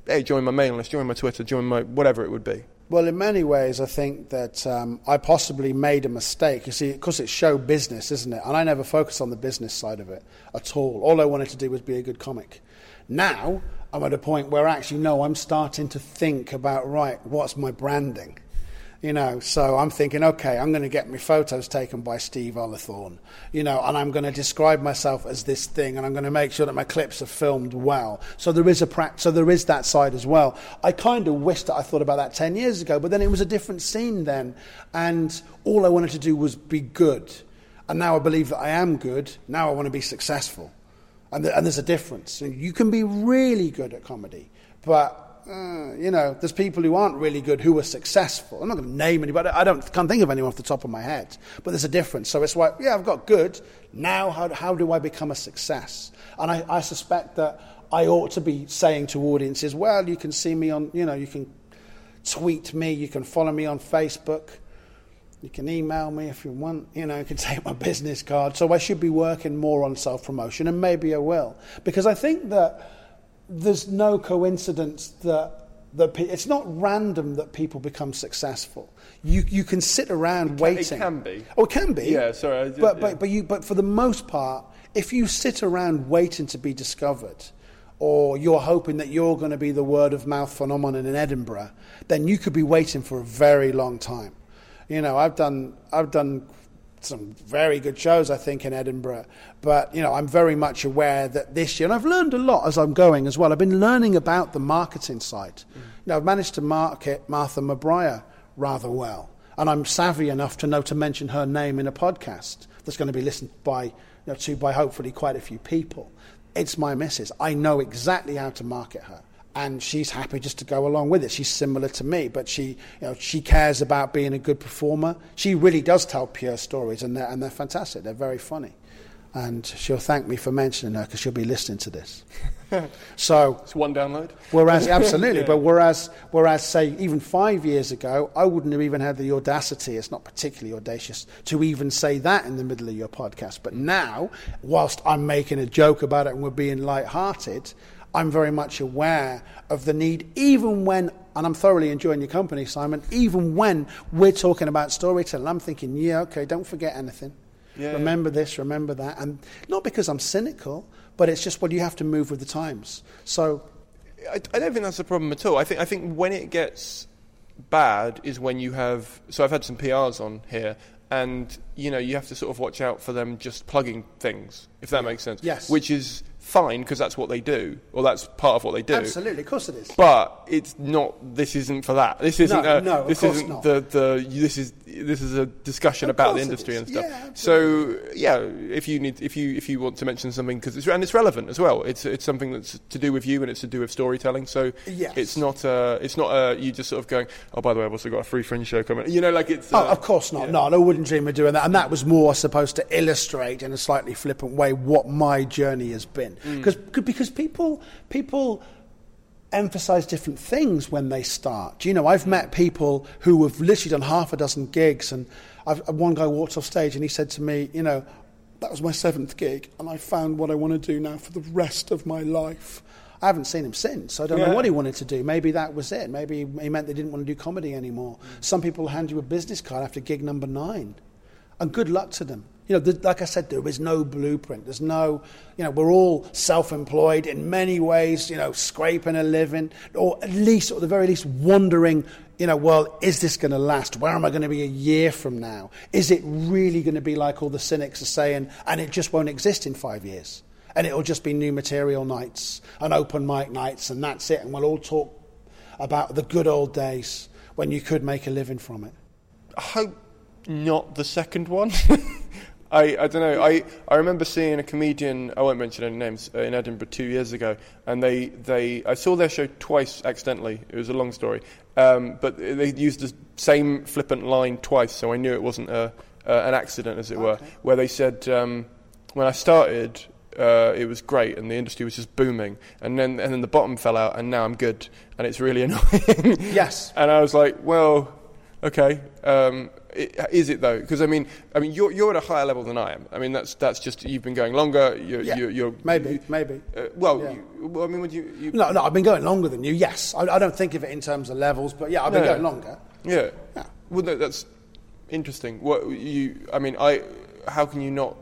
"Hey, join my mailing list, join my Twitter, join my whatever it would be."
Well, in many ways, I think that um, I possibly made a mistake. You see, because it's show business, isn't it? And I never focused on the business side of it at all. All I wanted to do was be a good comic. Now, I'm at a point where actually, no, I'm starting to think about, right, what's my branding? You know, so I'm thinking, okay, I'm going to get my photos taken by Steve Ullathorne, you know, and I'm going to describe myself as this thing, and I'm going to make sure that my clips are filmed well. So there is a pra- so there is that side as well. I kind of wish that I thought about that ten years ago, but then it was a different scene then, and all I wanted to do was be good, and now I believe that I am good. Now I want to be successful. And, and there's a difference. You can be really good at comedy, but uh, you know, there's people who aren't really good who are successful. I'm not going to name anybody. I don't can't think of anyone off the top of my head. But there's a difference. So it's like, yeah, I've got good. Now, how, how do I become a success? And I, I suspect that I ought to be saying to audiences, well, you can see me on, you know, you can tweet me, you can follow me on Facebook. You can email me if you want. You know, you can take my business card. So I should be working more on self promotion, and maybe I will. Because I think that there's no coincidence that, that it's not random that people become successful. You, you can sit around waiting.
It can be.
Oh, it can be.
Yeah, sorry.
Did, but, yeah. but, but, you, but for the most part, if you sit around waiting to be discovered, or you're hoping that you're going to be the word of mouth phenomenon in Edinburgh, then you could be waiting for a very long time. You know, I've done I've done some very good shows, I think, in Edinburgh. But you know, I'm very much aware that this year, and I've learned a lot as I'm going as well. I've been learning about the marketing side. Mm. You know, I've managed to market Martha McBrier rather well, and I'm savvy enough to know to mention her name in a podcast that's going to be listened by you know, to by hopefully quite a few people. It's my missus. I know exactly how to market her and she's happy just to go along with it. She's similar to me, but she, you know, she cares about being a good performer. She really does tell pure stories, and they're, and they're fantastic. They're very funny. and she'll thank me for mentioning her because she'll be listening to this. so
It's one download.
Whereas, absolutely,
Yeah.
but whereas, whereas, say, even five years ago, I wouldn't have even had the audacity. It's not particularly audacious to even say that in the middle of your podcast. But now, whilst I'm making a joke about it and we're being light-hearted, I'm very much aware of the need, even when, and I'm thoroughly enjoying your company, Simon. Even when we're talking about storytelling, I'm thinking, yeah, okay, don't forget anything.
Yeah.
remember this, remember that, and not because I'm cynical, but it's just well, you have to move with the times. So
I, I don't think that's a problem at all. I think I think when it gets bad is when you have. So I've had some PRs on here, and you know you have to sort of watch out for them just plugging things, if that makes sense.
Yes.
Which is fine because that's what they do, or that's part of what they do.
Absolutely, of course it is.
But it's not. This isn't for that. This isn't.
No,
a,
no, of
this
course
isn't
not.
the the. This is this is a discussion
Of
about the industry and stuff.
Yeah,
so yeah, if you need, if you if you want to mention something because it's and it's relevant as well. It's it's something that's to do with you and it's to do with storytelling. So
Yes.
it's not. Uh, it's not. Uh, you just sort of going. Oh, by the way, I've also got a free fringe show coming. You know, like it's.
Oh,
uh,
of course not.
yeah.
No, I wouldn't dream of doing that. And that was more supposed to illustrate in a slightly flippant way what my journey has been.
Mm.
Because because people people emphasize different things when they start. You know, I've met people who have literally done half a dozen gigs, and I've, one guy walked off stage and he said to me, you know, that was my seventh gig, and I found what I want to do now for the rest of my life. I haven't seen him since. I don't know what he wanted to do. Maybe that was it. Maybe he meant they didn't want to do comedy anymore. Some people hand you a business card after gig number nine. And good luck to them. You know, th- like I said, there is no blueprint. There's no, you know, we're all self-employed in many ways, you know, scraping a living, or at least, or at the very least, wondering, you know, well, is this going to last? Where am I going to be a year from now? Is it really going to be like all the cynics are saying, and it just won't exist in five years? And it'll just be new material nights and open mic nights, and that's it. And we'll all talk about the good old days when you could make a living from it.
I hope not the second one. I, I don't know. I, I remember seeing a comedian. I won't mention any names uh, in Edinburgh two years ago, and they, they I saw their show twice accidentally. It was a long story, um, but they used the same flippant line twice, so I knew it wasn't a, uh, an accident, as it were. Where they said um, when I started. Uh, it was great, and the industry was just booming, and then and then the bottom fell out, and now I'm good, and it's really annoying.
Yes.
And I was like, well, okay. Um, is it though? Because I mean, I mean, you're you're at a higher level than I am. I mean, that's that's just you've been going longer. You're,
Yeah,
you're, you're
maybe,
you-
maybe.
Uh, well,
Yeah.
you, well, I mean, would you? you
No, no, I've been going longer than you. Yes, I, I don't think of it in terms of levels, but yeah, I've been
No.
going longer.
Yeah.
Yeah.
Well, no, that's interesting. What you? I mean, I. How can you not?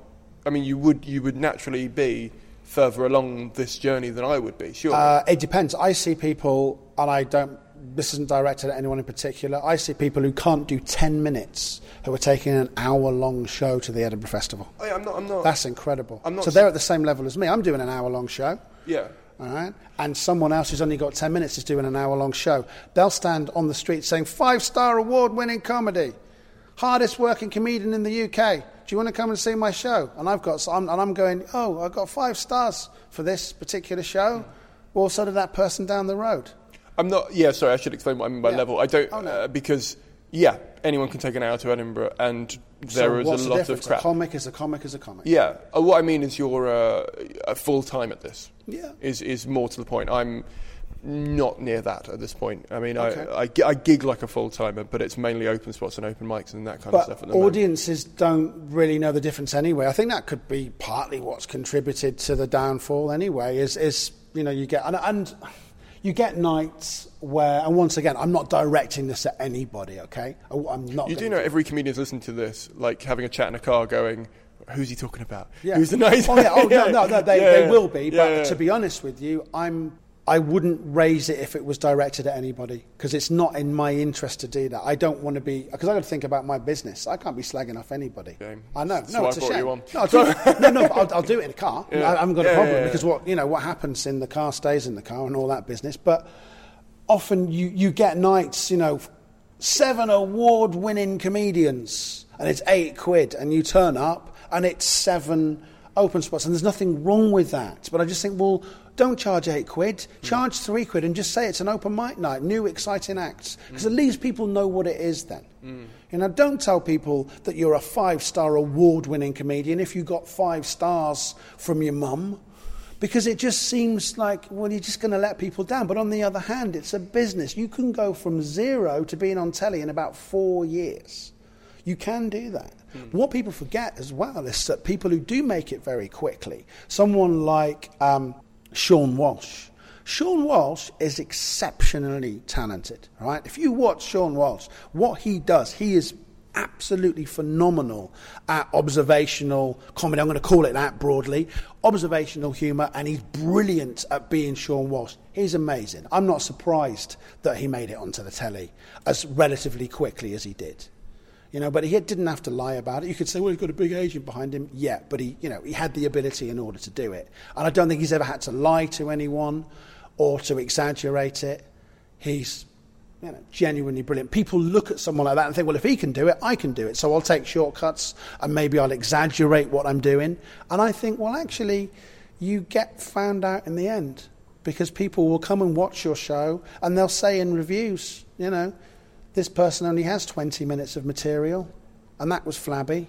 I mean, you would you would naturally be further along this journey than I would be. Sure.
Uh, it depends. I see people, and I don't. This isn't directed at anyone in particular. I see people who can't do ten minutes who are taking an hour-long show to the Edinburgh Festival.
Oh, yeah, I'm not. I'm not.
That's incredible.
I'm not
so they're at the same level as me. I'm doing an hour-long show.
yeah.
All right. And someone else who's only got 10 minutes is doing an hour long show. They'll stand on the street saying, five star award winning comedy, hardest working comedian in the UK. Do you want to come and see my show? And I've got, I'm, and I'm going, oh, I've got five stars for this particular show. Well, so did that person down the road.
I'm not. Yeah, sorry. I should explain what I mean by
Yeah.
level. I don't
Oh, no.
uh, because yeah, anyone can take an hour to Edinburgh, and
So
there is a lot of crap.
A comic is a comic is a comic.
Yeah. Uh, what I mean is you're uh, full time at this.
Yeah.
Is is more to the point. I'm not near that at this point. I mean,
Okay.
I, I, I gig like a full timer, but it's mainly open spots and open mics and that kind of stuff.
But
At the moment.
audiences don't really know the difference anyway. I think that could be partly what's contributed to the downfall anyway. Is is you know you get and, and you get nights where and once again I'm not directing this at anybody. Okay, I'm not.
You do know every comedian's listening to this, like having a chat in a car, going, "Who's he talking about?
Yeah.
Who's the nice?"
Oh, yeah. oh no, no, no, they,
Yeah,
they will be. But
yeah.
to be honest with you, I'm. I wouldn't raise it if it was directed at anybody because it's not in my interest to do that. I don't want to be because I got to think about my business. I can't be slagging off anybody. I know.
That's
no, it's a shame.
you on.
No, I'll do no, no. but I'll, I'll do it in a car.
Yeah.
I, haven't got a problem
yeah, yeah.
because what you know what happens in the car stays in the car and all that business. But often you you get nights, you know, seven award-winning comedians, and it's eight quid, and you turn up, and it's seven open spots, and there's nothing wrong with that. But I just think, well, Don't charge eight quid. Charge three quid and just say it's an open mic night, new exciting acts. Because at least people know what it is then. You know, don't tell people that you're a five star award winning comedian if you got five stars from your mum. Because it just seems like, well, you're just going to let people down. But on the other hand, it's a business. You can go from zero to being on telly in about four years. You can do that. But what people forget as well is that people who do make it very quickly, someone like um, Sean Walsh. Sean Walsh is exceptionally talented, right? If you watch Sean Walsh, what he does, he is absolutely phenomenal at observational comedy. I'm going to call it that broadly. Observational humour, and he's brilliant at being Sean Walsh. He's amazing. I'm not surprised that he made it onto the telly as relatively quickly as he did. You know, but he didn't have to lie about it. You could say, well, he's got a big agent behind him. Yeah, but he, you know, he had the ability in order to do it. And I don't think he's ever had to lie to anyone or to exaggerate it. He's you know, genuinely brilliant. People look at someone like that and think, well, if he can do it, I can do it. So I'll take shortcuts and maybe I'll exaggerate what I'm doing. And I think, well, actually, you get found out in the end because people will come and watch your show and they'll say in reviews, you know, this person only has 20 minutes of material and that was flabby.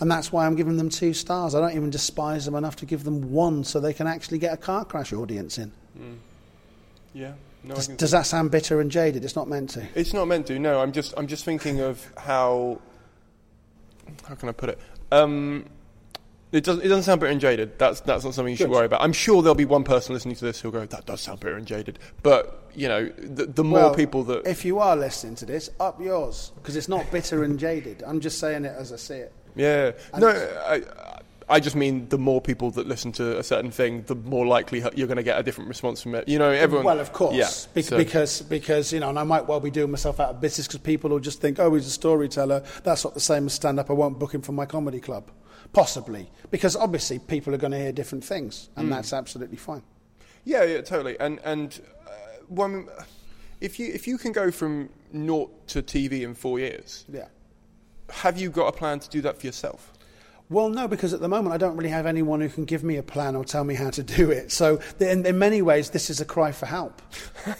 And that's why I'm giving them two stars. I don't even despise them enough to give them one so they can actually get a car crash audience in.
Yeah. No,
Does, does that sound bitter and jaded? It's not meant to.
It's not meant to. No, I'm just I'm just thinking of how how can I put it? Um, it doesn't it doesn't sound bitter and jaded. That's that's not something you should
Good.
worry about. I'm sure there'll be one person listening to this who'll go, "That does sound bitter and jaded." But you know, the, the more
Well,
people that
If you are listening to this, up yours because it's not bitter and jaded. I'm just saying it as I see it.
Yeah. No, I, I just mean the more people that listen to a certain thing, the more likely you're going to get a different response from it. You know, everyone.
Well, of course,
Yeah.
Bec-
so-
because because you know, and I might well be doing myself out of business because people will just think, oh, he's a storyteller. That's not the same as stand up. I won't book him for my comedy club, possibly, because obviously people are going to hear different things, and hmm. that's absolutely fine.
Yeah, yeah, totally. And and uh, one, if you if you can go from naught to TV in four years,
Yeah.
have you got a plan to do that for yourself?
Well, no, because at the moment I don't really have anyone who can give me a plan or tell me how to do it. So, in, in many ways, this is a cry for help.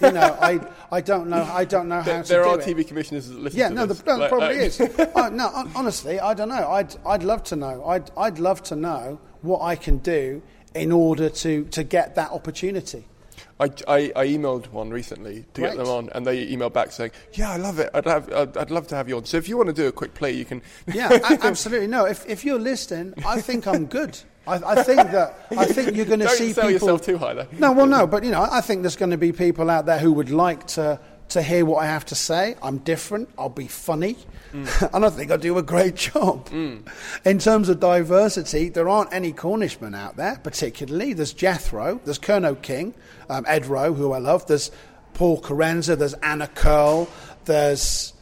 You know, I, I don't know I don't know how
There,
to
there
do
are
it.
TV commissioners that listen
Yeah,
to
no,
this.
the, no,
Like,
probably
uh,
is. no, honestly, I don't know. I'd, I'd love to know. I'd, I'd love to know what I can do in order to, to get that opportunity.
I, I, I emailed one recently to get them on, and they emailed back saying, "Yeah, I love it. I'd have, I'd, I'd love to have you on. So if you want to do a quick play, you can."
Yeah, a- absolutely. No, if, if you're listening, I think I'm good. I, I think that I think you're going to see
sell
people.
yourself too high, though.
No, well, no, but you know, I think there's going to be people out there who would like to to hear what I have to say. I'm different. I'll be funny, and I think I do a great job. In terms of diversity, there aren't any Cornishmen out there particularly. There's Jethro, there's Kernow King, um, Ed Rowe, who I love. There's Paul Kerensa, there's Anna Curl, there's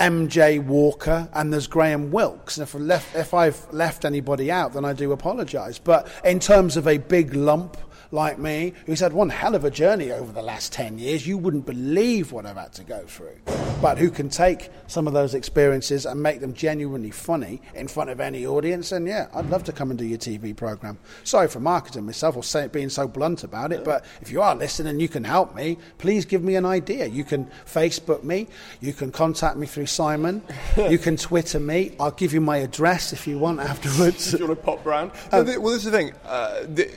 MJ Walker and there's Graham Wilkes. And if, left, if I've left anybody out, then I do apologise. But in terms of a big lump like me, who's had one hell of a journey over the last 10 years, you wouldn't believe what I've had to go through. But who can take some of those experiences and make them genuinely funny in front of any audience? And yeah, I'd love to come and do your TV programme. Sorry for marketing myself or say, being so blunt about it, but if you are listening you can help me, please give me an idea. You can Facebook me, you can contact me through Simon, you can Twitter me. I'll give you my address if you want afterwards.
Do you want to pop round?
Um,
No, the- well, this is the thing. Uh, the,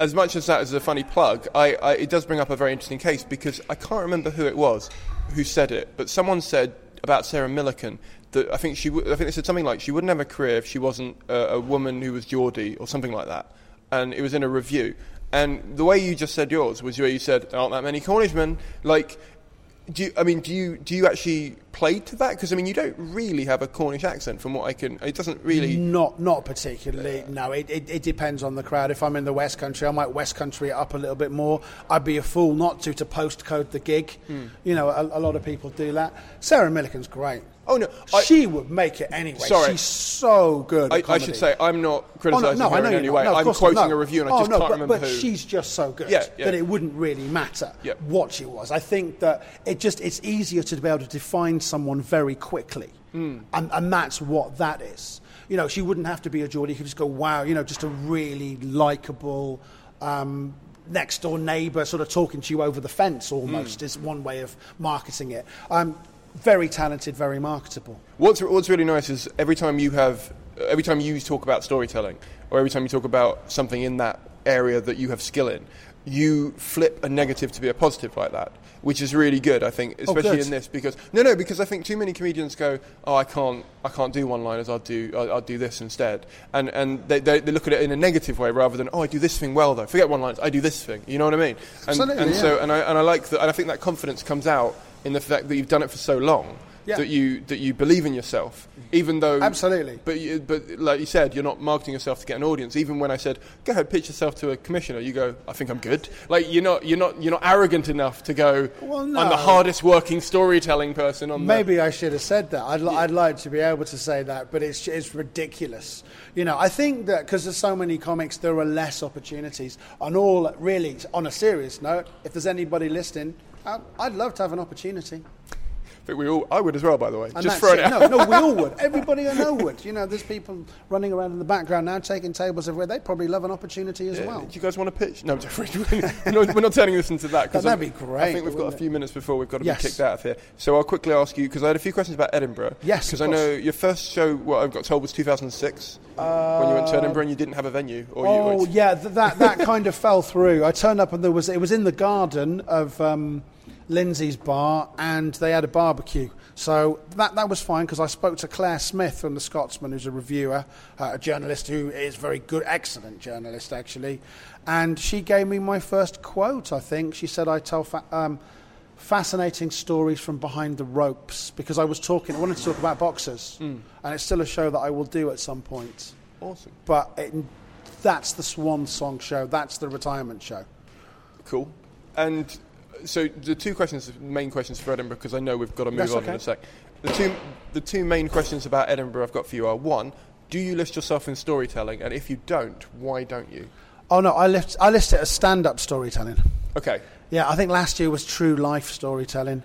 as much as that is a funny plug, I, I, it does bring up a very interesting case because I can't remember who it was who said it, but someone said about Sarah Millican that I think she, w- I think they said something like she wouldn't have a career if she wasn't a, a woman who was Geordie or something like that, and it was in a review. And the way you just said yours was where you said aren't that many Cornishmen. Like, do you, I mean, do you do you actually play to that? Because I mean, you don't really have a Cornish accent, from what I can. It doesn't really.
Not, not particularly. No, it, it, it depends on the crowd. If I'm in the West Country, I might West Country it up a little bit more. I'd be a fool not to to postcode the gig.
Hmm.
You know, a, a lot of people do that. Sarah Millican's great.
Oh no, I-
she would make it anyway.
Sorry.
she's so good.
I, I should say I'm not
Oh, no,
criticising
no, I
her in any way.
No,
I'm
not.
quoting a review and I
Oh,
just
no,
can't
but,
remember
but
who.
she's just so good
Yeah, yeah.
that it wouldn't really matter
Yeah.
what she was. I think that it just it's easier to be able to define someone very quickly,
Hmm.
and, and that's what that is. You know, she wouldn't have to be a Geordie. You could just go, wow, you know, just a really likable. Um, next door neighbour sort of talking to you over the fence almost is one way of marketing it. I'm very talented, very marketable.
What's what's really nice is every time you have every time you talk about storytelling or every time you talk about something in that area that you have skill in, you flip a negative to be a positive like that, which is really good. I think, oh, especially
good.
in this because no, no, because I think too many comedians go, oh, I can't, I can't do one-liners. I'll do, I'll, I'll do this instead, and and they, they, they look at it in a negative way rather than, oh, I do this thing well though. Forget one-liners. I do this thing. You know what I mean? And,
Absolutely,
and so and I and I like that. And I think that confidence comes out in the fact that you've done it for so long.
Yeah.
That you that you believe in yourself, even though
Absolutely.
But you, but like you said, you're not marketing yourself to get an audience. Even when I said, "Go ahead, pitch yourself to a commissioner," you go, "I think I'm good." Like you're not you're not you're not arrogant enough to go.
Well, no.
I'm the hardest working storytelling person on. the-"
Maybe I should have said that. I'd, li- I'd like to be able to say that, but it's, it's ridiculous. You know, I think that because there's so many comics, there are less opportunities. And all, really, on a serious note, if there's anybody listening, um, I'd love to have an opportunity.
I think we all. I would as well, by the way.
And
Just throwing it.
it.
out.
No, no, we all would. Everybody I know would. You know, there's people running around in the background now taking tables everywhere. They'd probably love an opportunity as
Yeah,
well.
Do you guys want to pitch? No, I'm we're not, turning this into that. 'cause
That'd
I'm-
be great,
I think we've got a few
it?
minutes before we've got to
Yes.
be kicked out of here. So I'll quickly ask you because I had a few questions about Edinburgh.
Yes,
because I know your first show. What I've got told was 2006 when you went to Edinburgh and you didn't have a venue. Or you,
Oh
or
yeah, th- that that kind of fell through. I turned up and there was it was in the garden of um, Lindsay's bar, and they had a barbecue. So that that was fine because I spoke to Claire Smith from the Scotsman, who's a reviewer, uh, a journalist who is very good, excellent journalist actually, and she gave me my first quote. I think she said I tell. Fa- um, Fascinating stories from behind the ropes because I was talking. I wanted to talk about boxers, and it's still a show that I will do at some point
awesome,
but it, that's the swan song show. That's the retirement show.
cool. And so the two questions, main questions for Edinburgh, because I know we've got to move
That's
on in a sec. The two, the two main questions about Edinburgh I've got for you are one. Do you list yourself in storytelling? And if you don't, why don't you?
Oh no, I list I list it as stand-up storytelling.
Okay.
Yeah, I think last year was true life storytelling.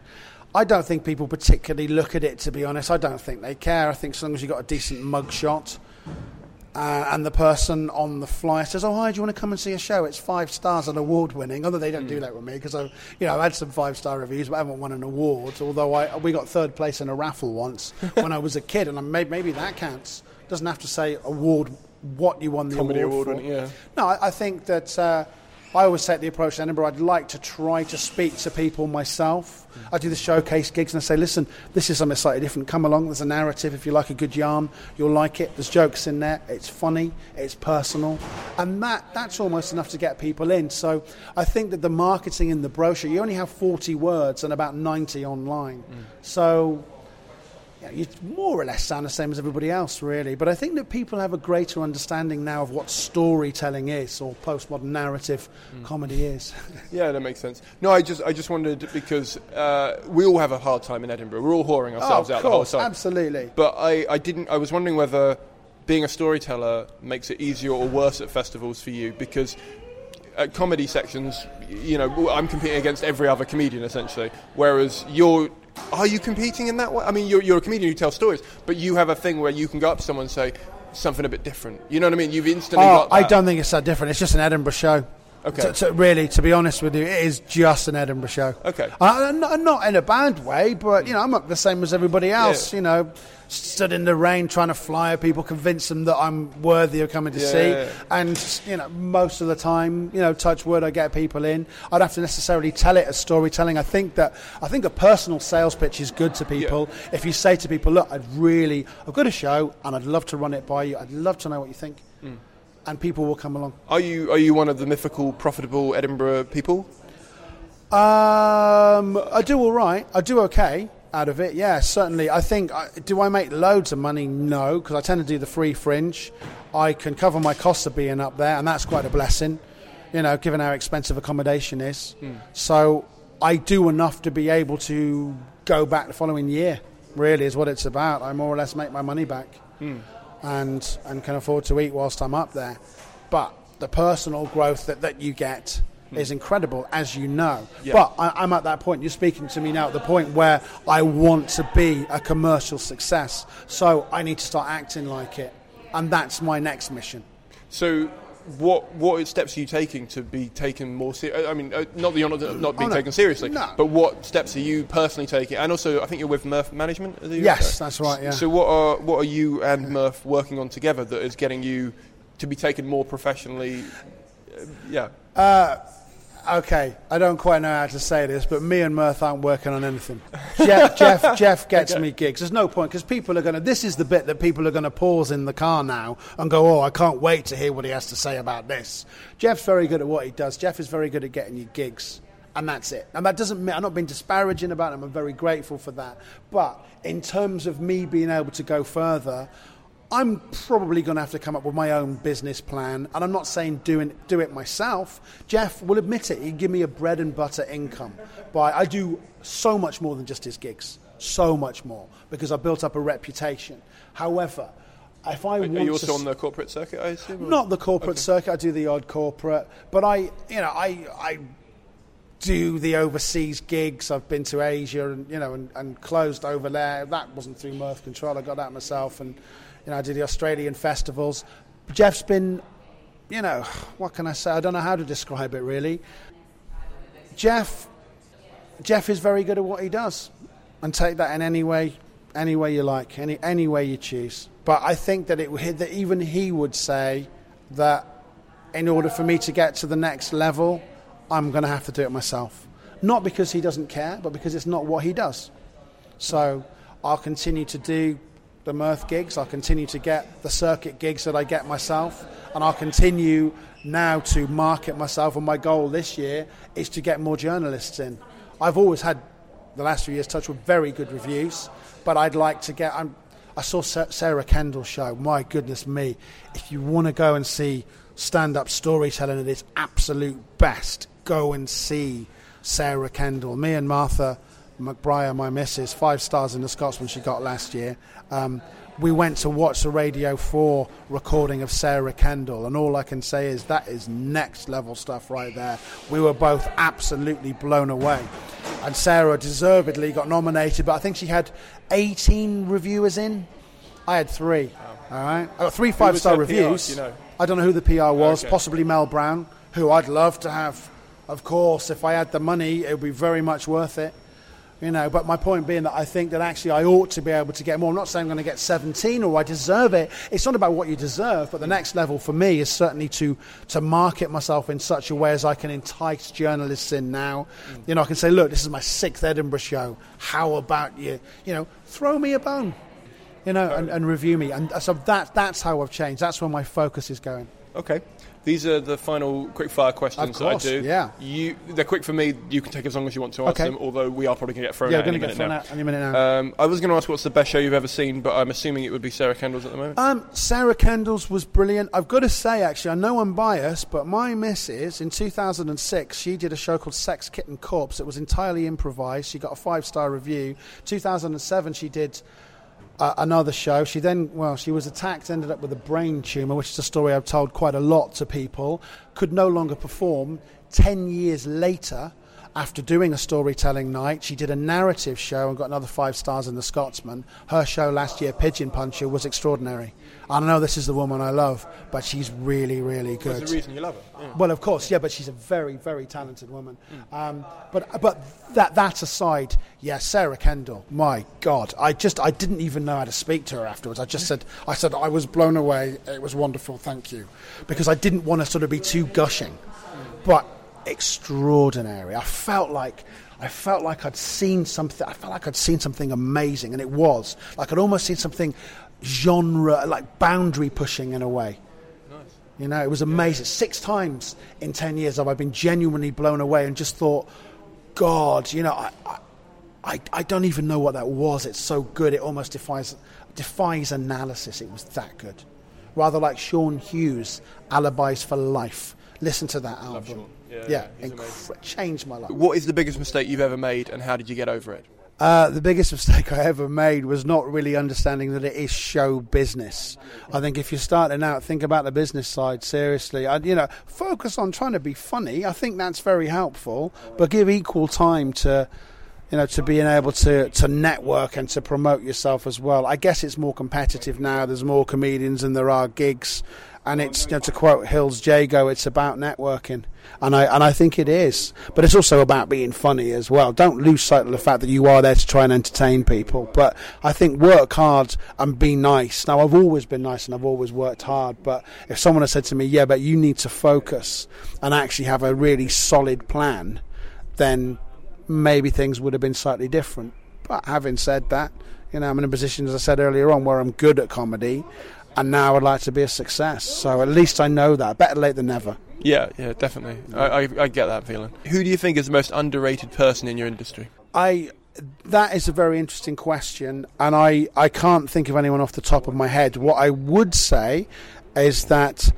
I don't think people particularly look at it. To be honest, I don't think they care. I think as long as you've got a decent mugshot. Uh, and the person on the flyer says, "Oh, hi, do you want to come and see a show? It's five stars and award winning." Although they don't do that with me because I, you know, I had some five star reviews, but I haven't won an award. Although I, we got third place in a raffle once when I was a kid, and I may, maybe that counts. Doesn't have to say award what you won the
Comedy
award,
award
for.
winning, yeah.
No, I, I think that uh, I always take the approach to Edinburgh. I'd like to try to speak to people myself. I do the showcase gigs and I say, listen, this is something slightly different. Come along. There's a narrative. If you like a good yarn, you'll like it. There's jokes in there. It's funny. It's personal, and that that's almost enough to get people in. So I think that the marketing in the brochure, you only have 40 words and about 90 online. Mm. So you, know, you more or less sound the same as everybody else, really. But I think that people have a greater understanding now of what storytelling is or postmodern narrative comedy is.
Yeah, that makes sense. No, I just I just wondered because uh, we all have a hard time in Edinburgh. We're all whoring ourselves
oh,
out
of
the whole
course,
time.
absolutely.
But I, I didn't. I was wondering whether being a storyteller makes it easier or worse at festivals for you because at comedy sections, you know, I'm competing against every other comedian essentially, whereas you're. Are you competing in that way? I mean, you're, you're a comedian who tells stories, but you have a thing where you can go up to someone and say something a bit different. You know what I mean? You've instantly
Oh,
got.
I don't think it's that different. It's just an Edinburgh show.
Okay.
To, to really, to be honest with you, it is just an Edinburgh show.
Okay.
Uh, not, not in a bad way, but you know, I'm up the same as everybody else.
Yeah.
You know, stood in the rain trying to flyer people, convince them that I'm worthy of coming to
Yeah,
see.
yeah, yeah.
And you know, most of the time, you know, touch wood, I get people in. I don't have to necessarily tell it as storytelling. I think that I think a personal sales pitch is good to people. If you say to people, "Look, I'd really, I've got a show, and I'd love to run it by you. I'd love to know what you think,"
Mm.
and people will come along.
Are you are you one of the mythical, profitable Edinburgh people?
Um, I do all right. I do okay out of it. Yeah, certainly. I think. I, do I make loads of money? No, because I tend to do the free fringe. I can cover my costs of being up there, and that's quite a blessing. You know, given how expensive accommodation is. Hmm. So I do enough to be able to go back the following year. Really, is what it's about. I more or less make my money back, hmm. and and can afford to eat whilst I'm up there. But the personal growth that, that you get is incredible, as you know.
Yeah.
But I, I'm at that point. You're speaking to me now at the point where I want to be a commercial success. So I need to start acting like it, and that's my next mission.
So, what what steps are you taking to be taken more seriously? I mean, uh, not that you're not, not being
Oh, no.
taken seriously,
No.
but what steps are you personally taking? And also, I think you're with Mirth Management.
Yes, that's right, yeah.
So what are what are you and Mirth working on together that is getting you to be taken more professionally? Uh, yeah.
Okay, I don't quite know how to say this, but me and Mirth aren't working on anything. Jeff, Jeff, Jeff gets me gigs. There's no point because people are going to. This is the bit that people are going to pause in the car now and go, "Oh, I can't wait to hear what he has to say about this." Jeff's very good at what he does. Jeff is very good at getting you gigs, and that's it. And that doesn't mean I'm not being disparaging about him. I'm very grateful for that. But in terms of me being able to go further, I'm probably going to have to come up with my own business plan, and I'm not saying doing do it myself. Jeff will admit it; he'd give me a bread and butter income, but I do so much more than just his gigs, so much more because I built up a reputation. However, if I
Are
want
you
to
also
s-
on the corporate circuit? I assume.
not the corporate circuit. I do the odd corporate, but I, you know, I, I do the overseas gigs. I've been to Asia and you know and, and closed over there. That wasn't through Mirth Control. I got that myself, and you know I did the Australian festivals. Jeff's been, you know, what can I say? I don't know how to describe it really. Jeff, Jeff is very good at what he does, and take that in any way, any way you like, any any way you choose. But I think that it that even he would say that in order for me to get to the next level, I'm going to have to do it myself. Not because he doesn't care, but because it's not what he does. So I'll continue to do the Mirth gigs. I'll continue to get the circuit gigs that I get myself, and I'll continue now to market myself. And my goal this year is to get more journalists in. I've always had the last few years touch with very good reviews, but I'd like to get. I'm, I saw Sarah Kendall's show. My goodness me! If you want to go and see stand-up storytelling at its absolute best, go and see Sarah Kendall. Me and Martha McBrier, my missus, five stars in the Scotsman she got last year. Um, we went to watch the Radio 4 recording of Sarah Kendall, and all I can say is that is next level stuff right there. We were both absolutely blown away. And Sarah deservedly got nominated, but I think she had 18 reviewers in. I had three. All right, I got three five star
her PR,
reviews.
you know?
I don't know who the PR was,
Okay.
possibly Mel Brown, who I'd love to have. Of course, if I had the money, it would be very much worth it. You know, but my point being that I think that actually I ought to be able to get more. I'm not saying I'm going to get 17 or I deserve it. It's not about what you deserve, but the next level for me is certainly to to market myself in such a way as I can entice journalists in now. You know, I can say, look, this is my sixth Edinburgh show. How about you? You know, throw me a bone. You know, and, and review me. And so that that's how I've changed. That's where my focus is going.
Okay. These are the final quick fire questions
Of course,
that I do.
yeah.
You, they're quick for me. You can take as long as you want to answer
Okay.
them, although we are probably going to get thrown
Yeah,
out
we're
any
going to
minute
get thrown
now.
out any minute now.
Um, I was going to ask what's the best show you've ever seen, but I'm assuming it would be Sarah Kendall's at the moment.
Um, Sarah Kendall's was brilliant. I've got to say, actually, I know I'm biased, but my missus in 2006, she did a show called Sex Kitten Corpse. It was entirely improvised. She got a five star review. 2007, she did uh, another show. She then, well, she was attacked, ended up with a brain tumor, which is a story I've told quite a lot to people. Could no longer perform. Ten years later, after doing a storytelling night, she did a narrative show and got another five stars in The Scotsman. Her show last year, Pigeon Puncher, was extraordinary. I know this is the woman I love, but she's really, really good.
There's a reason you love her. Yeah.
Well, of course, yeah, but she's a very, very talented woman. Um, but but that that aside, yeah, Sarah Kendall. My God, I just I didn't even know how to speak to her afterwards. I just said I said I was blown away. It was wonderful. Thank you, because I didn't want to sort of be too gushing, but extraordinary. I felt like. I felt like I'd seen something. I felt like I'd seen something amazing, and it was like I'd almost seen something genre, like boundary pushing in a way. You know, it was amazing. Six times in 10 years have I been genuinely blown away and just thought, God, you know, I, I, I, I don't even know what that was. It's so good. It almost defies, defies analysis. It was that good. Rather like Sean Hughes, Alibis for Life. Listen to that album.
Sean. Yeah,
Yeah,
yeah,
incre- changed my life.
What is the biggest mistake you've ever made, and how did you get over it?
Uh, the biggest mistake I ever made was not really understanding that it is show business. I think if you're starting out, think about the business side seriously. I, you know, focus on trying to be funny. I think that's very helpful, but give equal time to, you know, to being able to to network and to promote yourself as well. I guess it's more competitive now. There's more comedians than there are gigs. And it's you know, to quote Hils Jago, it's about networking, and I and I think it is. But it's also about being funny as well. Don't lose sight of the fact that you are there to try and entertain people. But I think work hard and be nice. Now I've always been nice and I've always worked hard. But if someone had said to me, "Yeah, but you need to focus and actually have a really solid plan," then maybe things would have been slightly different. But having said that, you know, I'm in a position, as I said earlier on, where I'm good at comedy and now I'd like to be a success. So at least I know that. Better late than never.
Yeah, yeah, definitely. I, I, I get that feeling. Who do you think is the most underrated person in your industry?
I that is a very interesting question, and I, I can't think of anyone off the top of my head. What I would say is that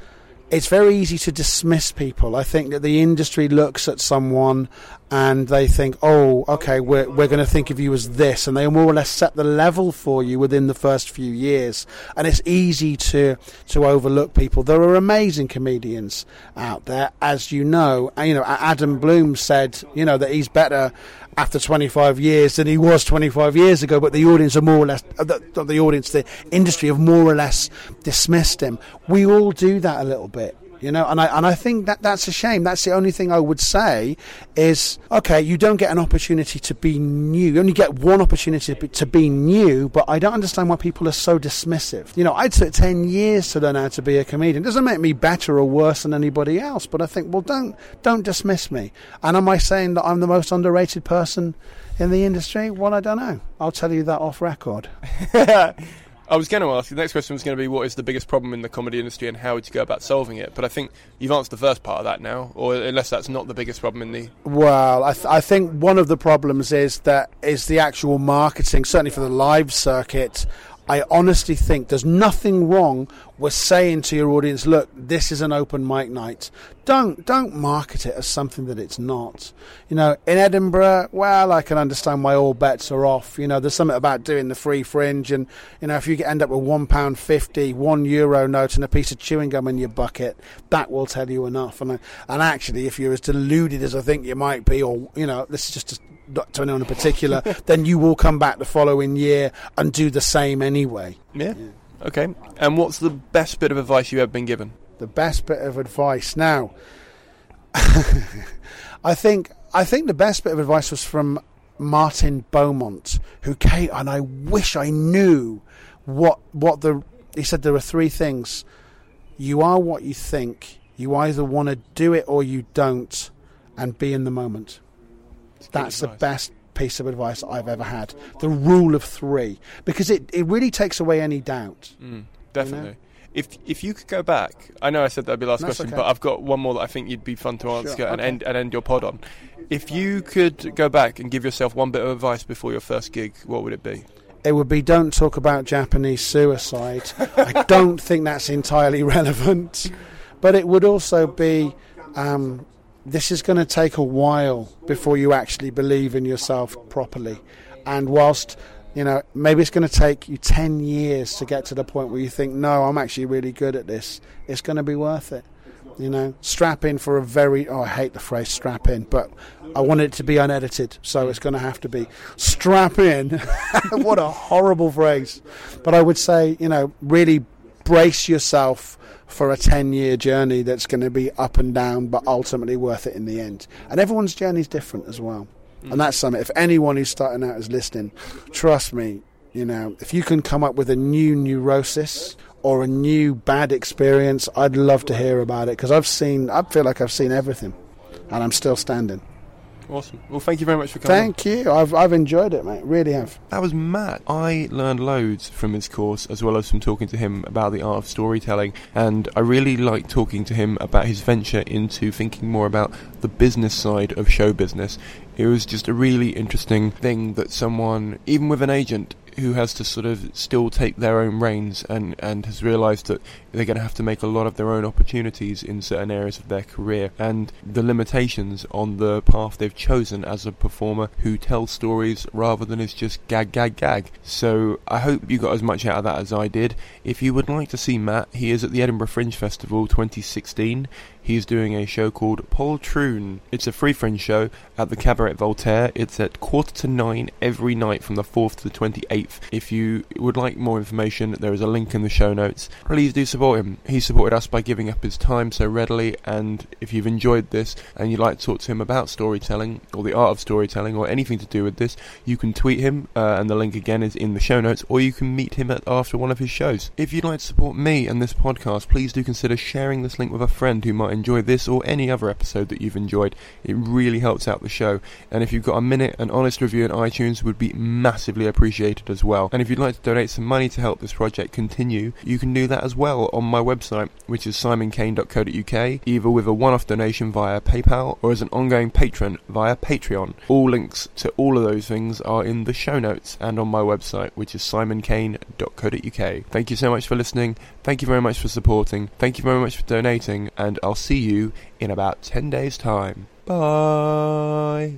it's very easy to dismiss people. I think that the industry looks at someone and they think, oh, okay, we're, we're going to think of you as this. And they more or less set the level for you within the first few years. And it's easy to, to overlook people. There are amazing comedians out there, as you know. You know, Adam Bloom said, you know, that he's better after 25 years than he was 25 years ago, but the audience are more or less, uh, the, the audience, the industry have more or less dismissed him. We all do that a little bit. You know, and I and I think that that's a shame. That's the only thing I would say is okay. You don't get an opportunity to be new. You only get one opportunity to be, to be new. But I don't understand why people are so dismissive. You know, I took ten years to learn how to be a comedian. It doesn't make me better or worse than anybody else. But I think, well, don't don't dismiss me. And am I saying that I'm the most underrated person in the industry? Well, I don't know. I'll tell you that off record.
I was going to ask, the next question was going to be what is the biggest problem in the comedy industry and how would you go about solving it? But I think you've answered the first part of that now, or unless that's not the biggest problem in the.
Well, I, th- I think one of the problems is that is the actual marketing, certainly for the live circuit. I honestly think there's nothing wrong with saying to your audience, look, this is an open mic night. Don't don't market it as something that it's not. You know, in Edinburgh, well, I can understand why all bets are off. You know, there's something about doing the free fringe and you know, if you end up with one pound fifty, one euro note and a piece of chewing gum in your bucket, that will tell you enough. And and actually if you're as deluded as I think you might be or you know, this is just not to anyone in particular, then you will come back the following year and do the same anyway.
Yeah. yeah. Okay. And what's the best bit of advice you've ever been given?
The best bit of advice. Now, I think I think the best bit of advice was from Martin Beaumont, who came, and I wish I knew what what the. He said there are three things: you are what you think. You either want to do it or you don't, and be in the moment. That's the best piece of advice I've ever had. The rule of three, because it, it really takes away any doubt.
Mm, definitely. You know? If if you could go back, I know I said that'd be the last That's question, okay. but I've got one more that I think you'd be fun to answer sure, and okay. end and end your pod on. If you could go back and give yourself one bit of advice before your first gig, what would it be?
It would be don't talk about Japanese suicide. I don't think that's entirely relevant, but it would also be um, this is going to take a while before you actually believe in yourself properly. And whilst, you know, maybe it's going to take you 10 years to get to the point where you think, no, I'm actually really good at this, it's going to be worth it. You know, strap in for a very, oh, I hate the phrase strap in, but I want it to be unedited, so it's going to have to be strap in. what a horrible phrase. But I would say, you know, really brace yourself for a 10 year journey that's going to be up and down, but ultimately worth it in the end. And everyone's journey is different as well. Mm. And that's something, if anyone who's starting out is listening, trust me, you know, if you can come up with a new neurosis or a new bad experience, I'd love to hear about it because I've seen, I feel like I've seen everything and I'm still standing.
Awesome. Well, thank you very much for coming.
Thank you. I've, I've enjoyed it, mate. Really have.
That was Matt. I learned loads from his course as well as from talking to him about the art of storytelling. And I really liked talking to him about his venture into thinking more about the business side of show business. It was just a really interesting thing that someone, even with an agent, who has to sort of still take their own reins and, and has realised that they're going to have to make a lot of their own opportunities in certain areas of their career and the limitations on the path they've chosen as a performer who tells stories rather than is just gag, gag, gag. So I hope you got as much out of that as I did. If you would like to see Matt, he is at the Edinburgh Fringe Festival 2016. He's doing a show called Poltroon. It's a free fringe show at the Cabaret Voltaire. It's at quarter to nine every night from the 4th to the 28th. If you would like more information, there is a link in the show notes. Please do support him. He supported us by giving up his time so readily, and if you've enjoyed this and you'd like to talk to him about storytelling or the art of storytelling or anything to do with this, you can tweet him, uh, and the link again is in the show notes, or you can meet him at after one of his shows. If you'd like to support me and this podcast, please do consider sharing this link with a friend who might enjoy this or any other episode that you've enjoyed. It really helps out the show. And if you've got a minute, an honest review on iTunes would be massively appreciated as well. And if you'd like to donate some money to help this project continue, you can do that as well on my website, which is simonkane.co.uk, either with a one-off donation via PayPal or as an ongoing patron via Patreon. All links to all of those things are in the show notes and on my website, which is simonkane.co.uk. Thank you so much for listening. Thank you very much for supporting. Thank you very much for donating, and I'll see you in about 10 days' time. Bye.